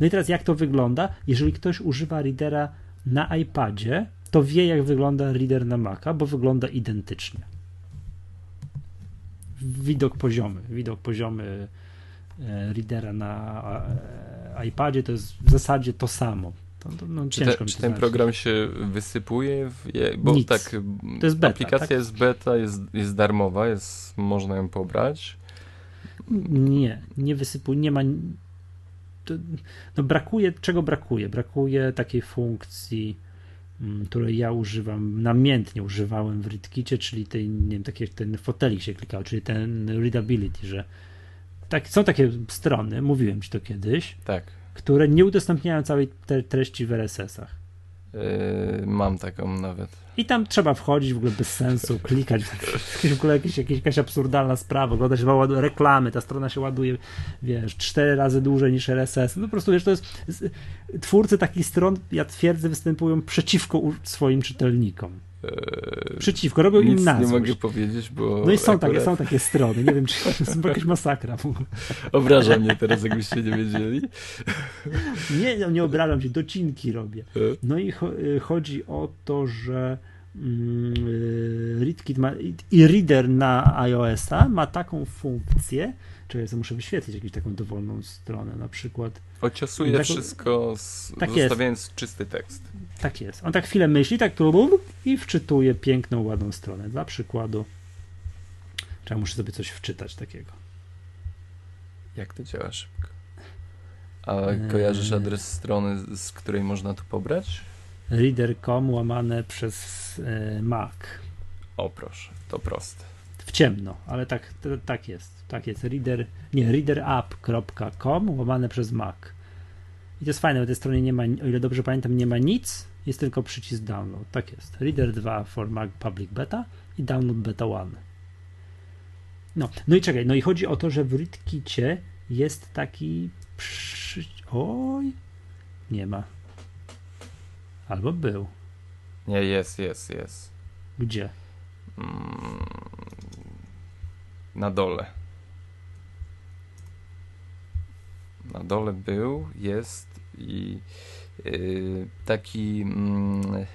No i teraz jak to wygląda? Jeżeli ktoś używa readera na iPadzie, to wie, jak wygląda reader na Maca, bo wygląda identycznie. Widok poziomy. Widok poziomy readera na e, iPadzie, to jest w zasadzie to samo. To, to, no, czy, te, czy ten program się wysypuje? W, bo Nic. tak, to jest beta, aplikacja tak? jest beta, jest, jest darmowa, jest, można ją pobrać. Nie, nie wysypuje, nie ma. To, no brakuje, czego brakuje? Brakuje takiej funkcji, mm, której ja używam, namiętnie używałem w ReadKicie, czyli tej, nie wiem, takie, ten fotelik się klikał, czyli ten readability, że tak, są takie strony, mówiłem ci to kiedyś, tak. które nie udostępniają całej te treści w RSS-ach. Yy, mam taką nawet. I tam trzeba wchodzić w ogóle bez sensu, klikać. w ogóle jakieś, jakieś, jakaś absurdalna sprawa. Oglądać reklamy, ta strona się ładuje, wiesz, cztery razy dłużej niż RSS. No po prostu wiesz, to jest. Twórcy takich stron, ja twierdzę, występują przeciwko swoim czytelnikom. Eee, Przeciwko, robią im na nie mogę powiedzieć, bo... No i są, akurat... takie, są takie strony, nie wiem, czy to jakaś masakra. Obraża mnie teraz, jakbyście nie wiedzieli. Nie, no nie obrażam się, docinki robię. E? No i chodzi o to, że ReadKit ma, i Reader na iOS-a ma taką funkcję, Czekaj, ja muszę wyświetlić jakąś taką dowolną stronę, na przykład. Ociosuje taką... wszystko, z, tak zostawiając jest. czysty tekst. Tak jest. On tak chwilę myśli, tak i wczytuje piękną, ładną stronę. Dla przykładu. Trzeba muszę sobie coś wczytać takiego. Jak to działa szybko? A kojarzysz eee. adres strony, z której można to pobrać? Reader.com łamane przez e, Mac. O proszę, to proste. W ciemno, ale tak, tak jest. Tak jest, reader, nie, readerapp.com łamane przez Mac. I to jest fajne, bo tej stronie nie ma, o ile dobrze pamiętam, nie ma nic, jest tylko przycisk download. Tak jest. Reader 2 for Mac Public Beta i download beta 1. No, no i czekaj, no i chodzi o to, że w ReadKicie jest taki przy... Oj, nie ma. Albo był. Nie, jest, jest, jest. Gdzie? Mm, na dole. na dole był, jest i taki. Yy,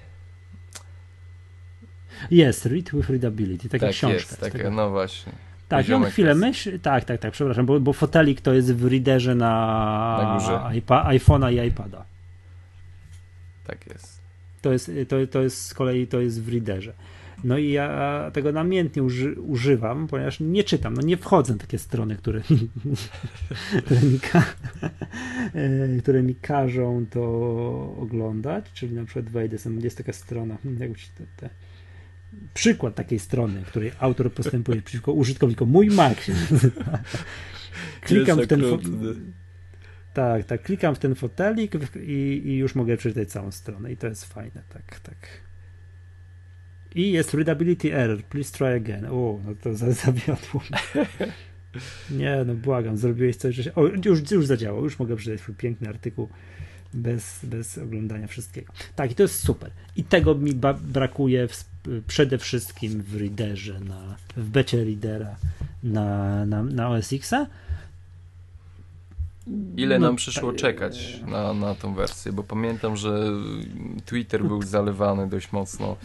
jest, Read with Readability, taka tak książka. Jest, taka, no właśnie. Tak, ja chwilę jest. myśl, tak, tak, tak, przepraszam, bo, bo fotelik to jest w readerze na, na iPhone'a i iPada. Tak jest. To jest, to, to jest z kolei to jest w readerze. No i ja tego namiętnie uży, używam, ponieważ nie czytam, no nie wchodzę na takie strony, które, które, mi, ka, e, które mi każą to oglądać, czyli na przykład wejdę, jest taka strona, hmm, te, te, przykład takiej strony, której autor postępuje przeciwko użytkownikom. Mój Mac. Klikam w ten tak, tak, klikam w ten fotelik i, i już mogę przeczytać całą stronę i to jest fajne, tak, tak. I jest readability error, please try again. O, no to zawiodło. Nie, no błagam, zrobiłeś coś, że się... O, już, już zadziałało, już mogę przeczytać swój piękny artykuł bez, bez oglądania wszystkiego. Tak, i to jest super. I tego mi brakuje w, przede wszystkim w Readerze, na, w becie Readera na, na, na OS Xa Ile no, nam przyszło tak. czekać na, na tą wersję? Bo pamiętam, że Twitter był zalewany dość mocno.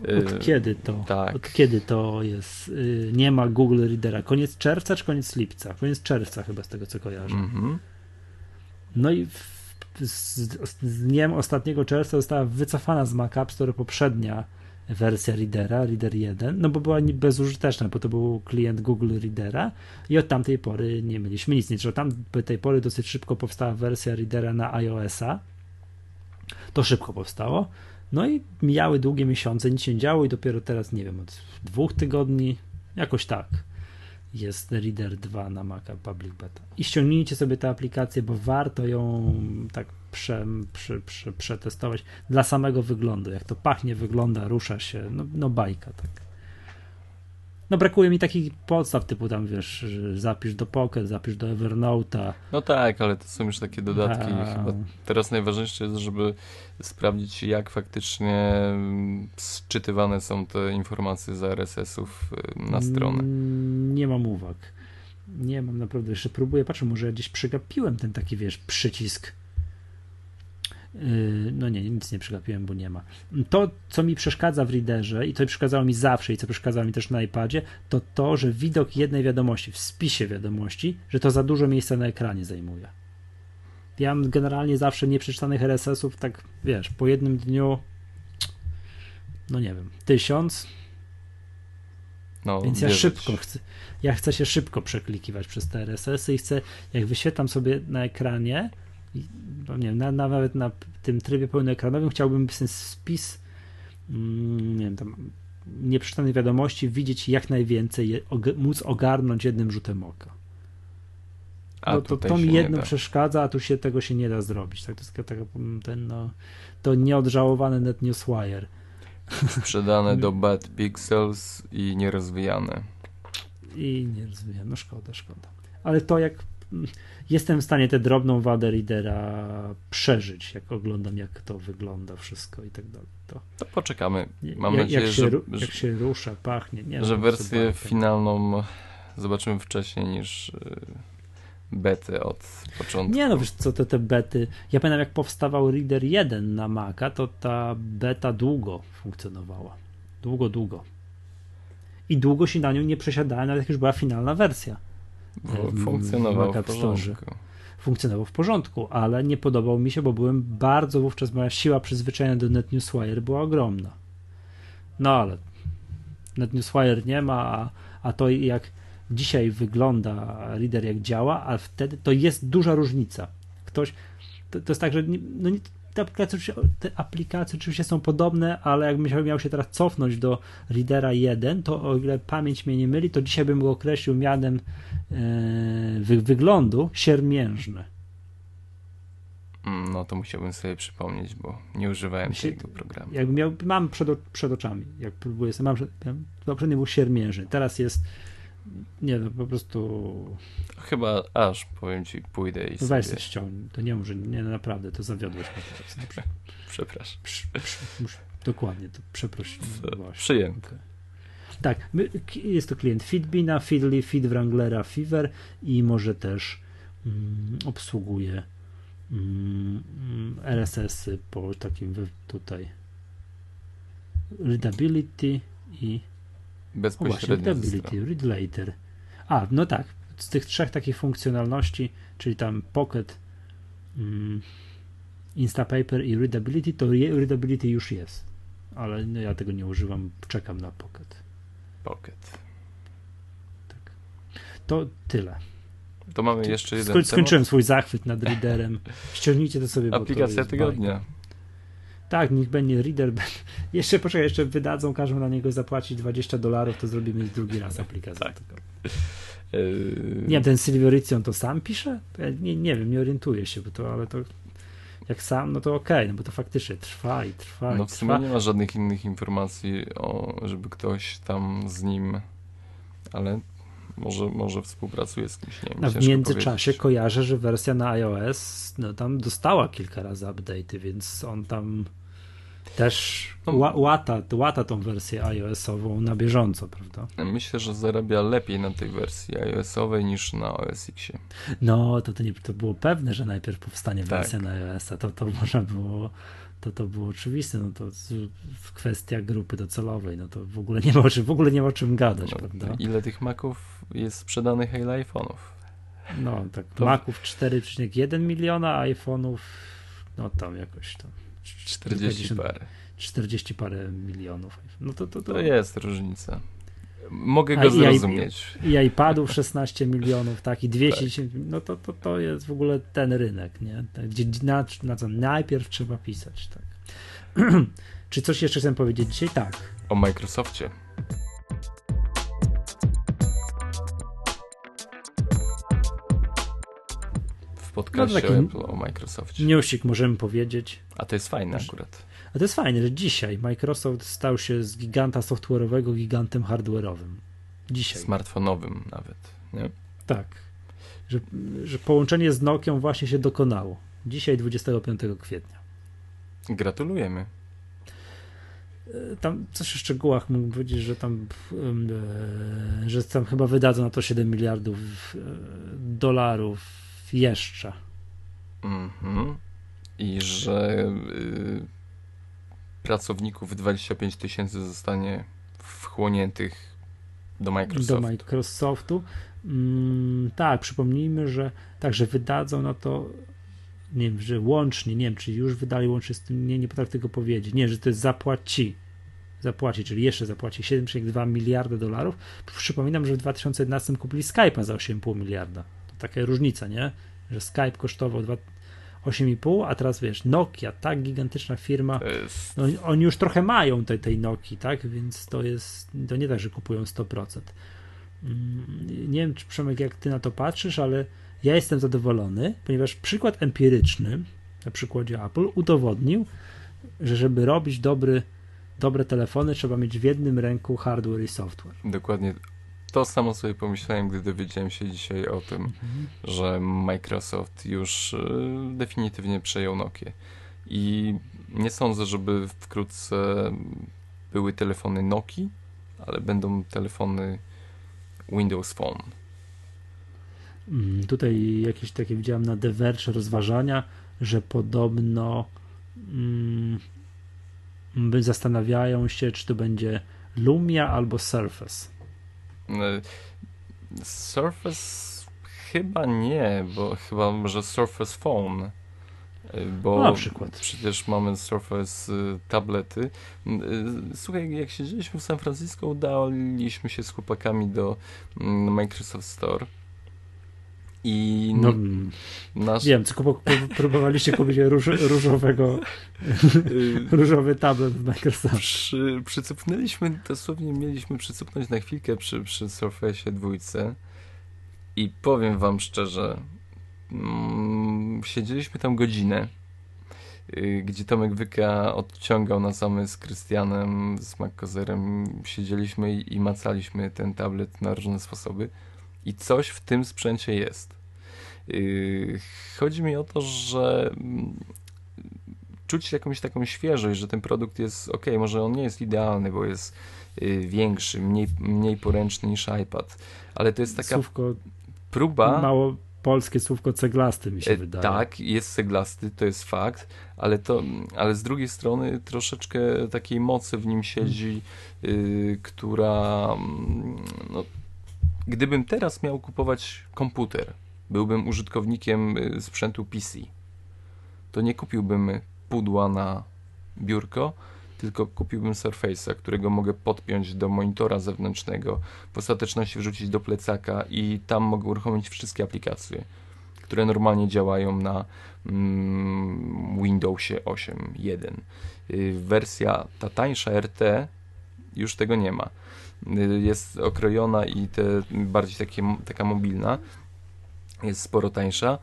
Od y, kiedy to? Tak. Od kiedy to jest? Y, nie ma Google Readera. Koniec czerwca czy koniec lipca? Koniec czerwca chyba z tego co kojarzę. Mm -hmm. No i w, z, z dniem ostatniego czerwca została wycofana z Mac App Store poprzednia wersja Readera, Reader 1, no bo była bezużyteczna, bo to był klient Google Readera i od tamtej pory nie mieliśmy nic. Nie, od tamtej pory dosyć szybko powstała wersja Readera na iOS-a. To szybko powstało. No i mijały długie miesiące, nic się nie działo i dopiero teraz, nie wiem, od dwóch tygodni, jakoś tak, jest Reader 2 na Maca Public Beta. I ściągnijcie sobie tę aplikację, bo warto ją tak prze, prze, prze, przetestować dla samego wyglądu. Jak to pachnie, wygląda, rusza się, no, no bajka, tak. No brakuje mi takich podstaw typu tam, wiesz, zapisz do Pocket, zapisz do Evernote'a. No tak, ale to są już takie dodatki. A... Chyba teraz najważniejsze jest, żeby sprawdzić, jak faktycznie sczytywane są te informacje z RSS-ów y, na stronę. Mm, nie mam uwag. Nie mam naprawdę, jeszcze próbuję, patrzę, może ja gdzieś przegapiłem ten taki, wiesz, przycisk no nie, nic nie przegapiłem, bo nie ma. To, co mi przeszkadza w readerze i co przeszkadzało mi zawsze i co przeszkadzało mi też na iPadzie, to to, że widok jednej wiadomości, w spisie wiadomości, że to za dużo miejsca na ekranie zajmuje. Ja mam generalnie zawsze nieprzeczytanych RSS-ów, tak wiesz, po jednym dniu, no nie wiem, tysiąc. No, Więc ja szybko chcę, ja chcę się szybko przeklikiwać przez te RSS-y i chcę, jak wyświetlam sobie na ekranie, no nie na, nawet na tym trybie pełnoekranowym chciałbym ten spis mm, nie wiem, tam nieprzeczytanych wiadomości widzieć jak najwięcej, móc ogarnąć jednym rzutem oka. A no, to, to mi jedno przeszkadza, a tu się tego się nie da zrobić. Tak, to jest taka, ten, no, to nieodżałowane net newswire. Sprzedane do Bad Pixels i nierozwijane. I nierozwijane, no szkoda, szkoda. Ale to jak jestem w stanie tę drobną wadę readera przeżyć, jak oglądam, jak to wygląda wszystko i tak dalej. To, to poczekamy. Mam jak, nadzieję, jak się, że, jak się rusza, pachnie. Nie że wersję finalną zobaczymy wcześniej niż y, bety od początku. Nie no, wiesz co, te, te bety, ja pamiętam jak powstawał Reader 1 na Maca, to ta beta długo funkcjonowała. Długo, długo. I długo się na nią nie przesiadałem, nawet jak już była finalna wersja. Funkcjonował w, w porządku. Funkcjonował w porządku, ale nie podobał mi się, bo byłem bardzo wówczas, moja siła przyzwyczajenia do NetNewsWire była ogromna. No ale NetNewsWire nie ma, a, a to jak dzisiaj wygląda reader, jak działa, a wtedy to jest duża różnica. Ktoś, to, to jest tak, że nie, no nie, te aplikacje, te aplikacje oczywiście są podobne, ale jakbym miał się teraz cofnąć do Readera 1, to o ile pamięć mnie nie myli, to dzisiaj bym go określił mianem wy, wyglądu siermiężny. Mm, no to musiałbym sobie przypomnieć, bo nie używałem się, tego programu. Jakby miał, mam przed, przed oczami, jak próbuję sobie, mam, poprzedni był siermiężny, teraz jest nie no, po prostu... Chyba aż, powiem ci, pójdę i Weź sobie ściągnij, to nie może, nie no, naprawdę, to zawiodłeś mnie teraz. Przepraszam. Przy, muszę, dokładnie, to przeproś. Przyjęty. Okay. Tak, jest to klient Fitbina, Feedly, Feed Wranglera, Fever i może też mm, obsługuje mm, RSS-y po takim tutaj readability i Bezpośrednio. Readability, Read Later. A, no tak, z tych trzech takich funkcjonalności, czyli tam Pocket, mm, Instapaper i Readability, to Readability już jest. Ale no, ja tego nie używam, czekam na Pocket. Pocket. Tak. To tyle. To mamy jeszcze jeden. Skończyłem temat. swój zachwyt nad readerem. Ściągnijcie to sobie. Aplikacja tygodnia. Bajka. Tak, niech będzie reader. Jeszcze poczekaj, jeszcze wydadzą, każą na niego zapłacić 20 dolarów, to zrobimy drugi raz aplikację. Tak. Nie wiem, ten Silvericion to sam pisze? Ja nie, nie wiem, nie orientuję się, bo to, ale to jak sam, no to okej, okay, no bo to faktycznie trwa i trwa. No w sumie nie ma żadnych innych informacji, o, żeby ktoś tam z nim, ale może, może współpracuje z kimś, nie wiem, A w międzyczasie powiedzieć. kojarzę, że wersja na iOS no, tam dostała kilka razy update'y, więc on tam też no, łata, łata tą wersję iOS-ową na bieżąco, prawda? Myślę, że zarabia lepiej na tej wersji iOS-owej niż na OS X. No, to, to, nie, to było pewne, że najpierw powstanie tak. wersja na iOS-a. To, to można było to, to było oczywiste, no to w kwestia grupy docelowej, no to w ogóle nie ma o czym, w ogóle nie ma o czym gadać, no, prawda? Ile tych Maców jest sprzedanych, a ile iPhone'ów? No, tak, to... Maców 4,1 miliona, iPhone'ów, no tam jakoś to 40 parę. 40 parę milionów. No to, to, to... to jest różnica. Mogę go a, zrozumieć. I, iPadów 16 milionów, tak, i 210, tak. no to, to, to jest w ogóle ten rynek, nie? Tak, gdzie na, na co najpierw trzeba pisać, tak. Czy coś jeszcze chcę powiedzieć dzisiaj? Tak. O Microsoftie. W podcaście no, Apple o Microsoftie. Newsik możemy powiedzieć. A to jest fajne akurat. A to jest fajne, że dzisiaj Microsoft stał się z giganta software'owego gigantem hardware'owym. Dzisiaj. Smartfonowym nawet, nie? Tak. Że, że połączenie z Nokią właśnie się dokonało. Dzisiaj 25 kwietnia. Gratulujemy. E, tam coś o szczegółach mógłbym powiedzieć, że tam, e, że tam chyba wydadzą na to 7 miliardów e, dolarów jeszcze. Mhm. I że y, pracowników 25 tysięcy zostanie wchłoniętych do Microsoftu. Do Microsoftu. Mm, tak, przypomnijmy, że także wydadzą na to nie wiem, że łącznie, nie wiem, czy już wydali łącznie z tym, nie, nie potrafię tego powiedzieć, nie, że to jest zapłaci, zapłaci, czyli jeszcze zapłaci 7,2 miliarda dolarów. Przypominam, że w 2011 kupili Skype'a za 8,5 miliarda. To taka różnica, nie? Że Skype kosztował 8,5, a teraz wiesz, Nokia, tak gigantyczna firma, jest... no, oni już trochę mają tej, tej Nokii, tak, więc to jest, to nie tak, że kupują 100%. Mm, nie wiem, czy Przemek, jak ty na to patrzysz, ale ja jestem zadowolony, ponieważ przykład empiryczny na przykładzie Apple udowodnił, że żeby robić dobry, dobre telefony, trzeba mieć w jednym ręku hardware i software. Dokładnie to samo sobie pomyślałem, gdy dowiedziałem się dzisiaj o tym, mhm. że Microsoft już y, definitywnie przejął Nokia. I nie sądzę, żeby wkrótce były telefony Nokia, ale będą telefony Windows Phone. Mm, tutaj jakieś takie widziałem na The Verge rozważania, że podobno mm, zastanawiają się, czy to będzie Lumia albo Surface. E, Surface chyba nie, bo chyba może Surface Phone. E, bo na przykład. przecież mamy Surface y, tablety. Y, słuchaj, jak siedzieliśmy w San Francisco, udaliśmy się z chłopakami do mm, Microsoft Store. I no, nasz... wiem, próbowaliście kupić róż, różowego różowy tablet w Microsoft. Przy, przycupnęliśmy, dosłownie mieliśmy przycupnąć na chwilkę przy, przy Surface dwójce. I powiem wam szczerze, mm, siedzieliśmy tam godzinę, y, gdzie Tomek Wyka odciągał nas, a z Krystianem, z MacCozerem siedzieliśmy i, i macaliśmy ten tablet na różne sposoby i coś w tym sprzęcie jest. Y, chodzi mi o to, że mm, czuć jakąś taką świeżość, że ten produkt jest ok, może on nie jest idealny, bo jest y, większy, mniej, mniej poręczny niż iPad, ale to jest taka Słówko próba. Mało polskie słówko ceglasty mi się e, wydaje. Tak, jest ceglasty, to jest fakt, ale, to, ale z drugiej strony troszeczkę takiej mocy w nim siedzi, yy, która mm, no, gdybym teraz miał kupować komputer, byłbym użytkownikiem y, sprzętu PC, to nie kupiłbym pudła na biurko, tylko kupiłbym Surface'a, którego mogę podpiąć do monitora zewnętrznego, w ostateczności wrzucić do plecaka i tam mogę uruchomić wszystkie aplikacje, które normalnie działają na mm, Windowsie 8.1. Y, wersja ta tańsza RT już tego nie ma. Y, jest okrojona i te bardziej takie, taka mobilna jest sporo tańsza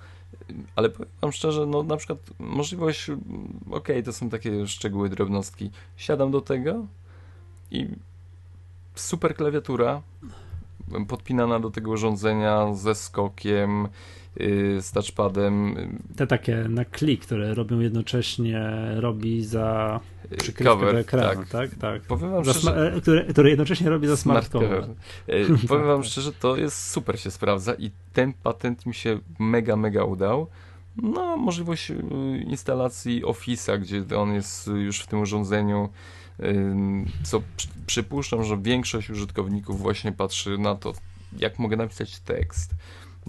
ale powiem wam szczerze, no na przykład możliwość, okej, okay, to są takie szczegóły, drobnostki. Siadam do tego i super klawiatura podpinana do tego urządzenia ze skokiem, z touchpadem. Te takie na klik, które robią jednocześnie, robi za przykrywkę cover, do ekranu, tak? tak? tak. Powiem wam szczerze, e, które, które jednocześnie robi za smart, smart cover. cover. Powiem wam szczerze, to jest super się sprawdza i ten patent mi się mega, mega udał. No, możliwość y, instalacji Office'a, gdzie on jest już w tym urządzeniu, co przypuszczam, że większość użytkowników właśnie patrzy na to, jak mogę napisać tekst,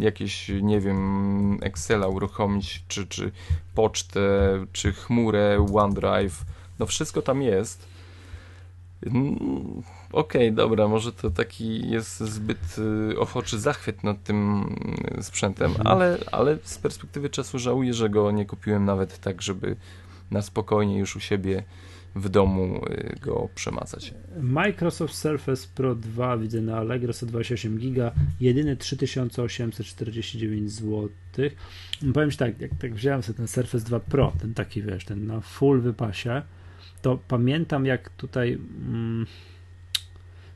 jakieś, nie wiem, Excela uruchomić, czy, czy pocztę, czy chmurę, OneDrive, no wszystko tam jest. Okej, okay, dobra, może to taki jest zbyt y, ochoczy zachwyt nad tym y, sprzętem, mhm. ale, ale z perspektywy czasu żałuję, że go nie kupiłem nawet tak, żeby na spokojnie już u siebie w domu y, go przemacać. Microsoft Surface Pro 2 widzę na Allegro 128 giga, jedyne 3849 zł. Powiem Ci tak, jak tak wziąłem sobie ten Surface 2 Pro, ten taki wiesz, ten na full wypasie, to pamiętam jak tutaj mm,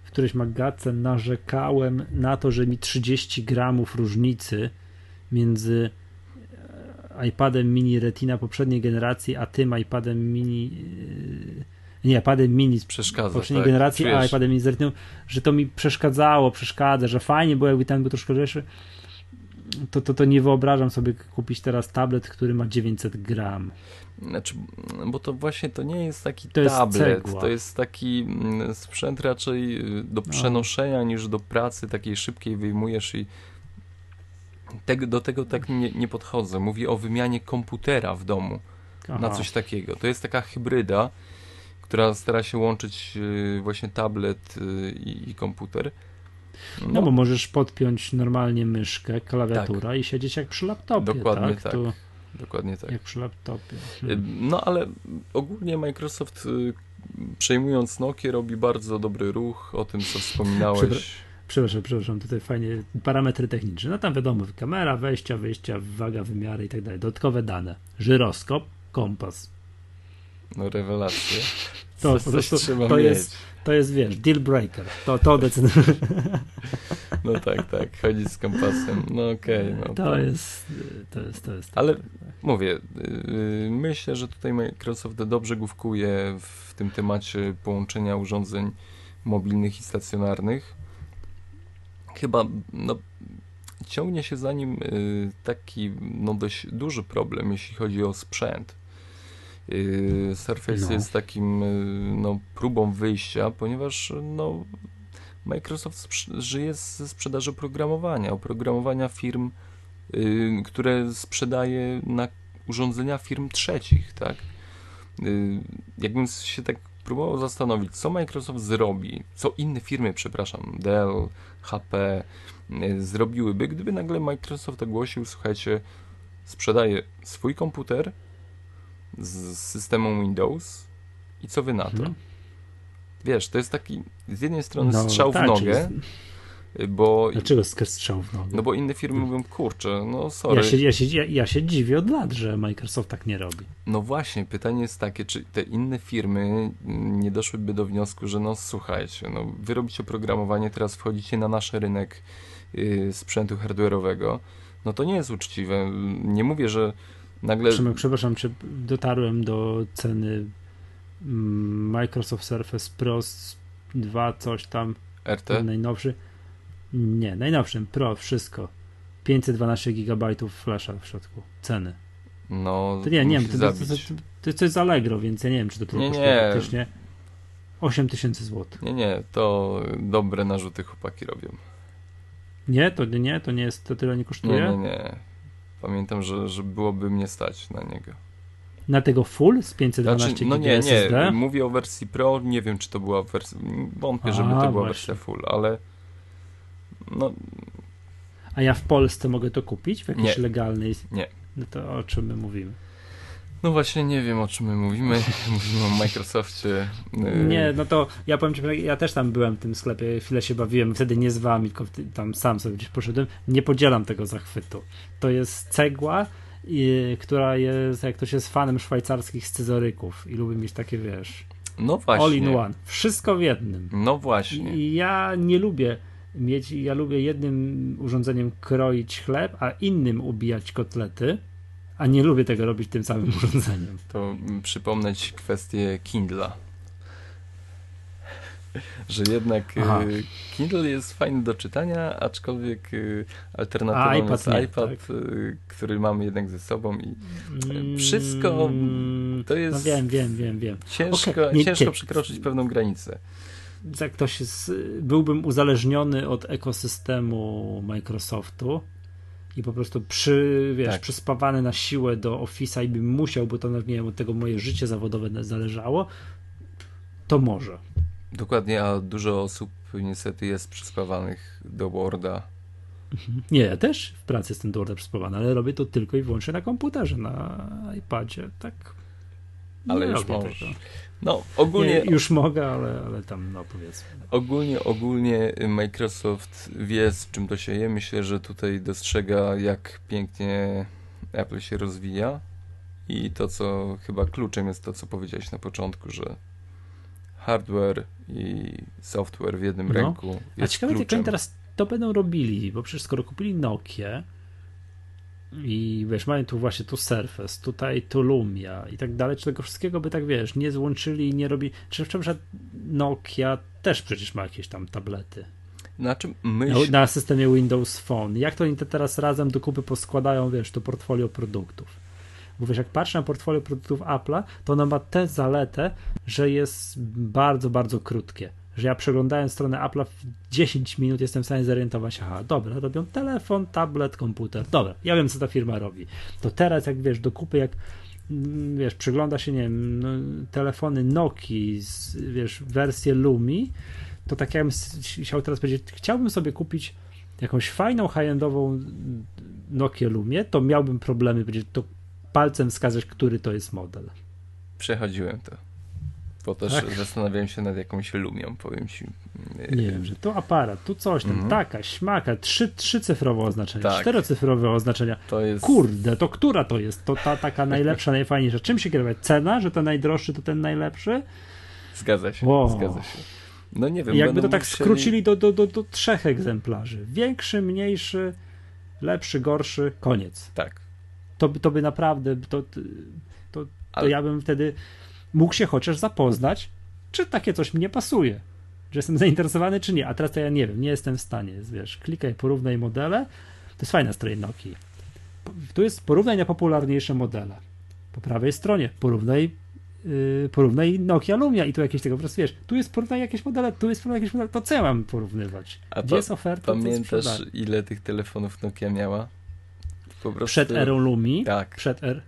w którejś magatce narzekałem na to, że mi 30 gramów różnicy między iPadem mini Retina poprzedniej generacji, a tym iPadem mini e, nie, iPadem mini z Przeszkadza, poprzedniej tak? generacji, Czujesz? a iPadem mini z Retiną, że to mi przeszkadzało, przeszkadza, że fajnie było, jakby ten był troszkę lżejszy. To, to, to nie wyobrażam sobie kupić teraz tablet, który ma 900 gram. Znaczy, bo to właśnie to nie jest taki to tablet, jest to jest taki mm, sprzęt raczej y, do no. przenoszenia no. niż do pracy takiej szybkiej wyjmujesz i tego, do tego tak nie, nie podchodzę. Mówię o wymianie komputera w domu Aha. na coś takiego. To jest taka hybryda, która stara się łączyć y, właśnie tablet y, i, i komputer. No, no, bo możesz podpiąć normalnie myszkę, klawiaturę tak. i siedzieć jak przy laptopie. Dokładnie tak. tak. Dokładnie tak. Jak przy laptopie. Hmm. No ale ogólnie Microsoft przejmując Nokia robi bardzo dobry ruch, o tym co wspominałeś. Przepraszam, przepraszam, tutaj fajnie, parametry techniczne. No tam wiadomo, kamera, wejścia, wyjścia, waga, wymiary i tak dalej. Dodatkowe dane. Żyroskop, kompas. No rewelacje. To, po prostu, to, jest, to jest, wiesz, deal breaker. To, to decyduje. No tak, tak, chodzić z kompasem. No okej. Okay, no to, to, jest, to jest, to jest. Ale tak, tak. mówię, yy, myślę, że tutaj Microsoft dobrze główkuje w tym temacie połączenia urządzeń mobilnych i stacjonarnych chyba no, ciągnie się za nim y, taki no, dość duży problem, jeśli chodzi o sprzęt. Surface no. jest takim no, próbą wyjścia, ponieważ no, Microsoft żyje ze sprzedaży oprogramowania, oprogramowania firm, które sprzedaje na urządzenia firm trzecich, tak? Jakbym się tak próbował zastanowić, co Microsoft zrobi, co inne firmy, przepraszam, Dell, HP zrobiłyby, gdyby nagle Microsoft ogłosił, słuchajcie, sprzedaje swój komputer z systemem Windows i co wy na to? Hmm. Wiesz, to jest taki z jednej strony no, strzał tak, w nogę, bo... Dlaczego strzał w nogę? No bo inne firmy mówią, kurczę, no sorry. Ja się, ja, się, ja, ja się dziwię od lat, że Microsoft tak nie robi. No właśnie, pytanie jest takie, czy te inne firmy nie doszłyby do wniosku, że no słuchajcie, no wy robicie oprogramowanie, teraz wchodzicie na nasz rynek yy, sprzętu hardware'owego, no to nie jest uczciwe. Nie mówię, że nagle... Przemek, przepraszam, czy dotarłem do ceny mm, Microsoft Surface Pro 2, coś tam. RT? Najnowszy. Nie, najnowszym Pro, wszystko. 512 GB flasha w środku. Ceny. No, to nie, nie wiem, to, to, to, to, jest Allegro, więc ja nie wiem, czy to nie, kosztuje nie. faktycznie 8 tysięcy złotych. Nie, nie, to dobre narzuty chłopaki robią. Nie, to nie, to nie jest, to tyle nie kosztuje? Nie, nie, nie. Pamiętam, że, że byłoby mnie stać na niego. Na tego full z 512 znaczy, No nie, nie, mówię o wersji Pro, nie wiem czy to była wersja, wątpię, żeby to była właśnie. wersja full, ale no... A ja w Polsce mogę to kupić w jakiejś nie. legalnej... Nie. No to o czym my mówimy? No właśnie nie wiem o czym my mówimy. Mówimy o Microsoftie. Y, nie, no to ja powiem ci, ja też tam byłem w tym sklepie, chwilę się bawiłem, wtedy nie z wami, tylko tam sam sobie gdzieś poszedłem. Nie podzielam tego zachwytu. To jest cegła, i, która jest, jak ktoś jest fanem szwajcarskich scyzoryków i lubi mieć takie, wiesz... No właśnie. All in one. Wszystko w jednym. No właśnie. I ja nie lubię mieć, ja lubię jednym urządzeniem kroić chleb, a innym ubijać kotlety a nie lubię tego robić tym samym urządzeniem. To przypomnę ci kwestię Kindla. Że jednak Aha. Y, Kindle jest fajny do czytania, aczkolwiek y, alternatywą jest nie, iPad, tak? Y, który mamy jednak ze sobą i mm, wszystko to jest. No wiem, wiem, wiem, wiem. Ciężko, okay. nie, ciężko nie. przekroczyć pewną granicę. Jak ktoś jest, byłbym uzależniony od ekosystemu Microsoftu, i po prostu przy, wiesz, tak. przyspawany na siłę do Office'a i bym musiał, bo to nie wiem, od tego moje życie zawodowe zależało, to może. Dokładnie, a dużo osób niestety jest przyspawanych do Worda. Mhm. Nie, ja też w pracy jestem do Worda przyspawany, ale robię to tylko i wyłącznie na komputerze, na iPadzie, tak. Ale już możesz. No, ogólnie. Nie, już mogę, ale, ale tam, no powiedzmy. Ogólnie, ogólnie Microsoft wie, z czym to się je. Myślę, że tutaj dostrzega, jak pięknie Apple się rozwija. I to, co chyba kluczem jest to, co powiedziałeś na początku, że hardware i software w jednym no. ręku. Jest A ciekawe, jak oni teraz to będą robili, bo przecież skoro kupili Nokia, i wiesz, mają tu właśnie tu Surface, tutaj tu Lumia i tak dalej, czy tego wszystkiego by tak wiesz, nie złączyli i nie robi. Czy przykład Nokia też przecież ma jakieś tam tablety. Na czym myśl... na, na systemie Windows Phone. Jak to oni te teraz razem do kupy poskładają, wiesz, to portfolio produktów. Bo wiesz, jak patrzę na portfolio produktów Apple'a, to ono ma tę zaletę, że jest bardzo, bardzo krótkie że ja przeglądając stronę Apple'a w 10 minut jestem w stanie zorientować, aha, dobra, robią telefon, tablet, komputer, dobra, ja wiem, co ta firma robi. To teraz, jak wiesz, do kupy, jak mm, wiesz, przegląda się, nie wiem, no, telefony Nokia, wiesz, wersję Lumi, to tak jakbym chciał teraz powiedzieć, chciałbym sobie kupić jakąś fajną, high-endową Nokia Lumie, to miałbym problemy, będzie to palcem wskazać, który to jest model. Przechodziłem to bo też tak? zastanawiałem się nad jakąś lumią, powiem ci. Nie wiem, że tu aparat, tu coś tam, mhm. taka, śmaka, trzy, trzycyfrowe oznaczenia, tak. czterocyfrowe oznaczenia. To jest... Kurde, to która to jest? To ta taka najlepsza, najfajniejsza. Czym się kierować? Cena, że ten najdroższy to ten najlepszy? Zgadza się, wow. zgadza się. No nie wiem. I jakby to tak musieli... skrócili do, do, do, do trzech egzemplarzy. Większy, mniejszy, lepszy, gorszy, koniec. Tak. To, to by naprawdę, to, to, to, Ale... ja bym wtedy mógł się chociaż zapoznać, czy takie coś mnie pasuje. Czy jestem zainteresowany, czy nie. A teraz to ja nie wiem, nie jestem w stanie. Wiesz, klikaj, porównaj modele. To jest fajna strona Nokii. Tu jest porównaj na popularniejsze modele. po prawej stronie, porównaj yy, porównaj Nokia Lumia i tu jakieś tego po prostu wiesz, tu jest porównaj jakieś modele, tu jest porównaj jakieś modele, to co ja mam porównywać? A Gdzie pa, jest oferta? Pamiętasz ile tych telefonów Nokia miała? Prostu... Przed erą Lumi? Tak. Przed er...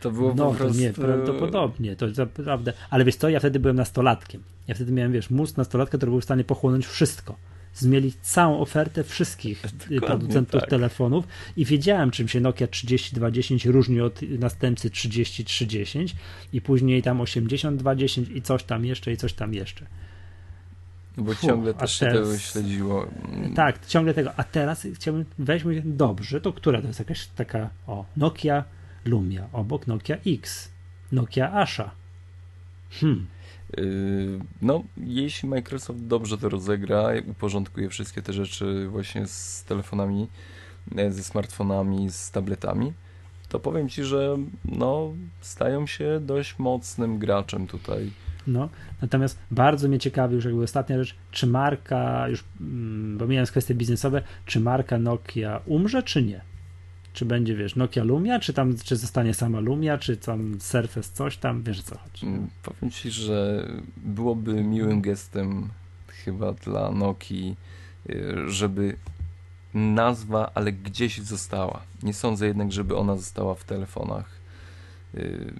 To było no, po prostu... nie, prawdopodobnie, to naprawdę, ale wiesz co, ja wtedy byłem nastolatkiem, ja wtedy miałem, wiesz, mózg nastolatka, który był w stanie pochłonąć wszystko zmieli całą ofertę wszystkich Dokładnie producentów tak. telefonów i wiedziałem, czym się Nokia 3210 różni od następcy 3310 i później tam 8210 i coś tam jeszcze i coś tam jeszcze. Bo Fuh, ciągle też się teraz, tego śledziło. Tak, ciągle tego. A teraz chciałbym, weźmy, dobrze, to która to jest jakaś taka, o, Nokia Lumia, obok Nokia X, Nokia Asha. Hmm. Yy, no, jeśli Microsoft dobrze to rozegra, uporządkuje wszystkie te rzeczy właśnie z telefonami, e, ze smartfonami, z tabletami, to powiem Ci, że no, stają się dość mocnym graczem tutaj. No, natomiast bardzo mnie ciekawi już jakby ostatnia rzecz, czy marka, już mm, pomijając kwestie biznesowe, czy marka Nokia umrze, czy nie? Czy będzie, wiesz, Nokia Lumia, czy tam, czy zostanie sama Lumia, czy tam Surface coś tam, wiesz co chodzi. Mm, powiem ci, że byłoby miłym gestem chyba dla Nokii, y, żeby nazwa, ale gdzieś została. Nie sądzę jednak, żeby ona została w telefonach. Y,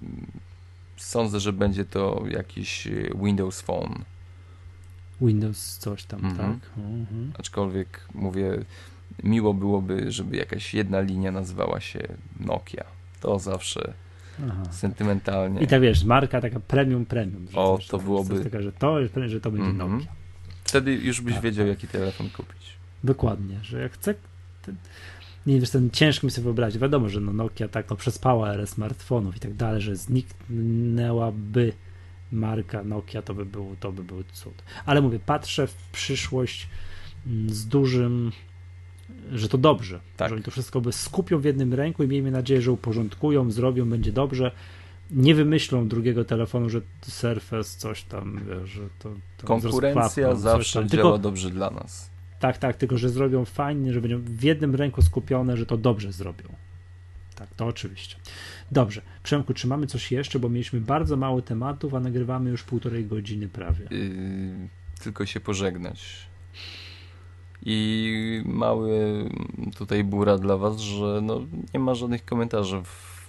sądzę, że będzie to jakiś Windows Phone. Windows coś tam, mhm. tak? Mhm. Aczkolwiek mówię, miło byłoby, żeby jakaś jedna linia nazywała się Nokia. To zawsze Aha. sentymentalnie. I tak wiesz, marka taka premium, premium. O, to byłoby. Taka, że to, że to będzie mm -hmm. Nokia. Wtedy już byś tak, wiedział, tak. jaki telefon kupić. Dokładnie, że jak chcę. Ten, nie wiesz, ten ciężko mi sobie wyobrazić. Wiadomo, że no Nokia tak no, przespała erę smartfonów i tak dalej, że zniknęłaby marka Nokia, to by był, to by był cud. Ale mówię, patrzę w przyszłość mm, z dużym że to dobrze, tak. że oni to wszystko by skupią w jednym ręku i miejmy nadzieję, że uporządkują, zrobią, będzie dobrze. Nie wymyślą drugiego telefonu, że Surface coś tam, że to, to Konkurencja zawsze działa tylko, dobrze dla nas. Tak, tak, tylko że zrobią fajnie, że będą w jednym ręku skupione, że to dobrze zrobią. Tak, to oczywiście. Dobrze. Przemku, czy mamy coś jeszcze, bo mieliśmy bardzo mało tematów, a nagrywamy już półtorej godziny prawie. Yy, tylko się pożegnać. I mały tutaj bura dla Was, że no, nie ma żadnych komentarzy w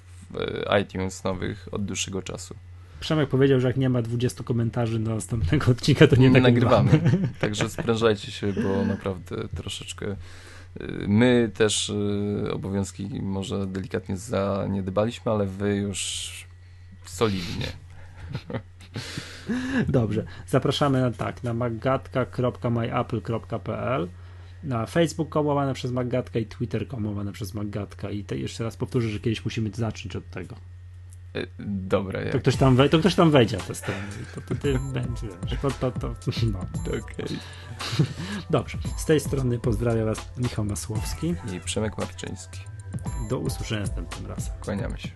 iTunes nowych od dłuższego czasu. Przemek powiedział, że jak nie ma 20 komentarzy do następnego odcinka, to nie, nie nagrywamy. nagrywamy. Także sprężajcie się, bo naprawdę troszeczkę y, my też y, obowiązki może delikatnie zaniedbaliśmy, ale wy już solidnie. Dobrze. Zapraszamy na tak, na magatka.myapple.pl na Facebook łamane przez Maggatka i Twitter łamane przez Maggatka i te, jeszcze raz powtórzę, że kiedyś musimy zacząć od tego. E, dobra, jak... to, ktoś tam to ktoś tam wejdzie na tę stronę. To, to ty będziesz. To, to, to, no. Okay. Dobrze. Z tej strony pozdrawiam Was Michał Masłowski i Przemek Marczyński. Do usłyszenia następnym razem. Kłaniamy się.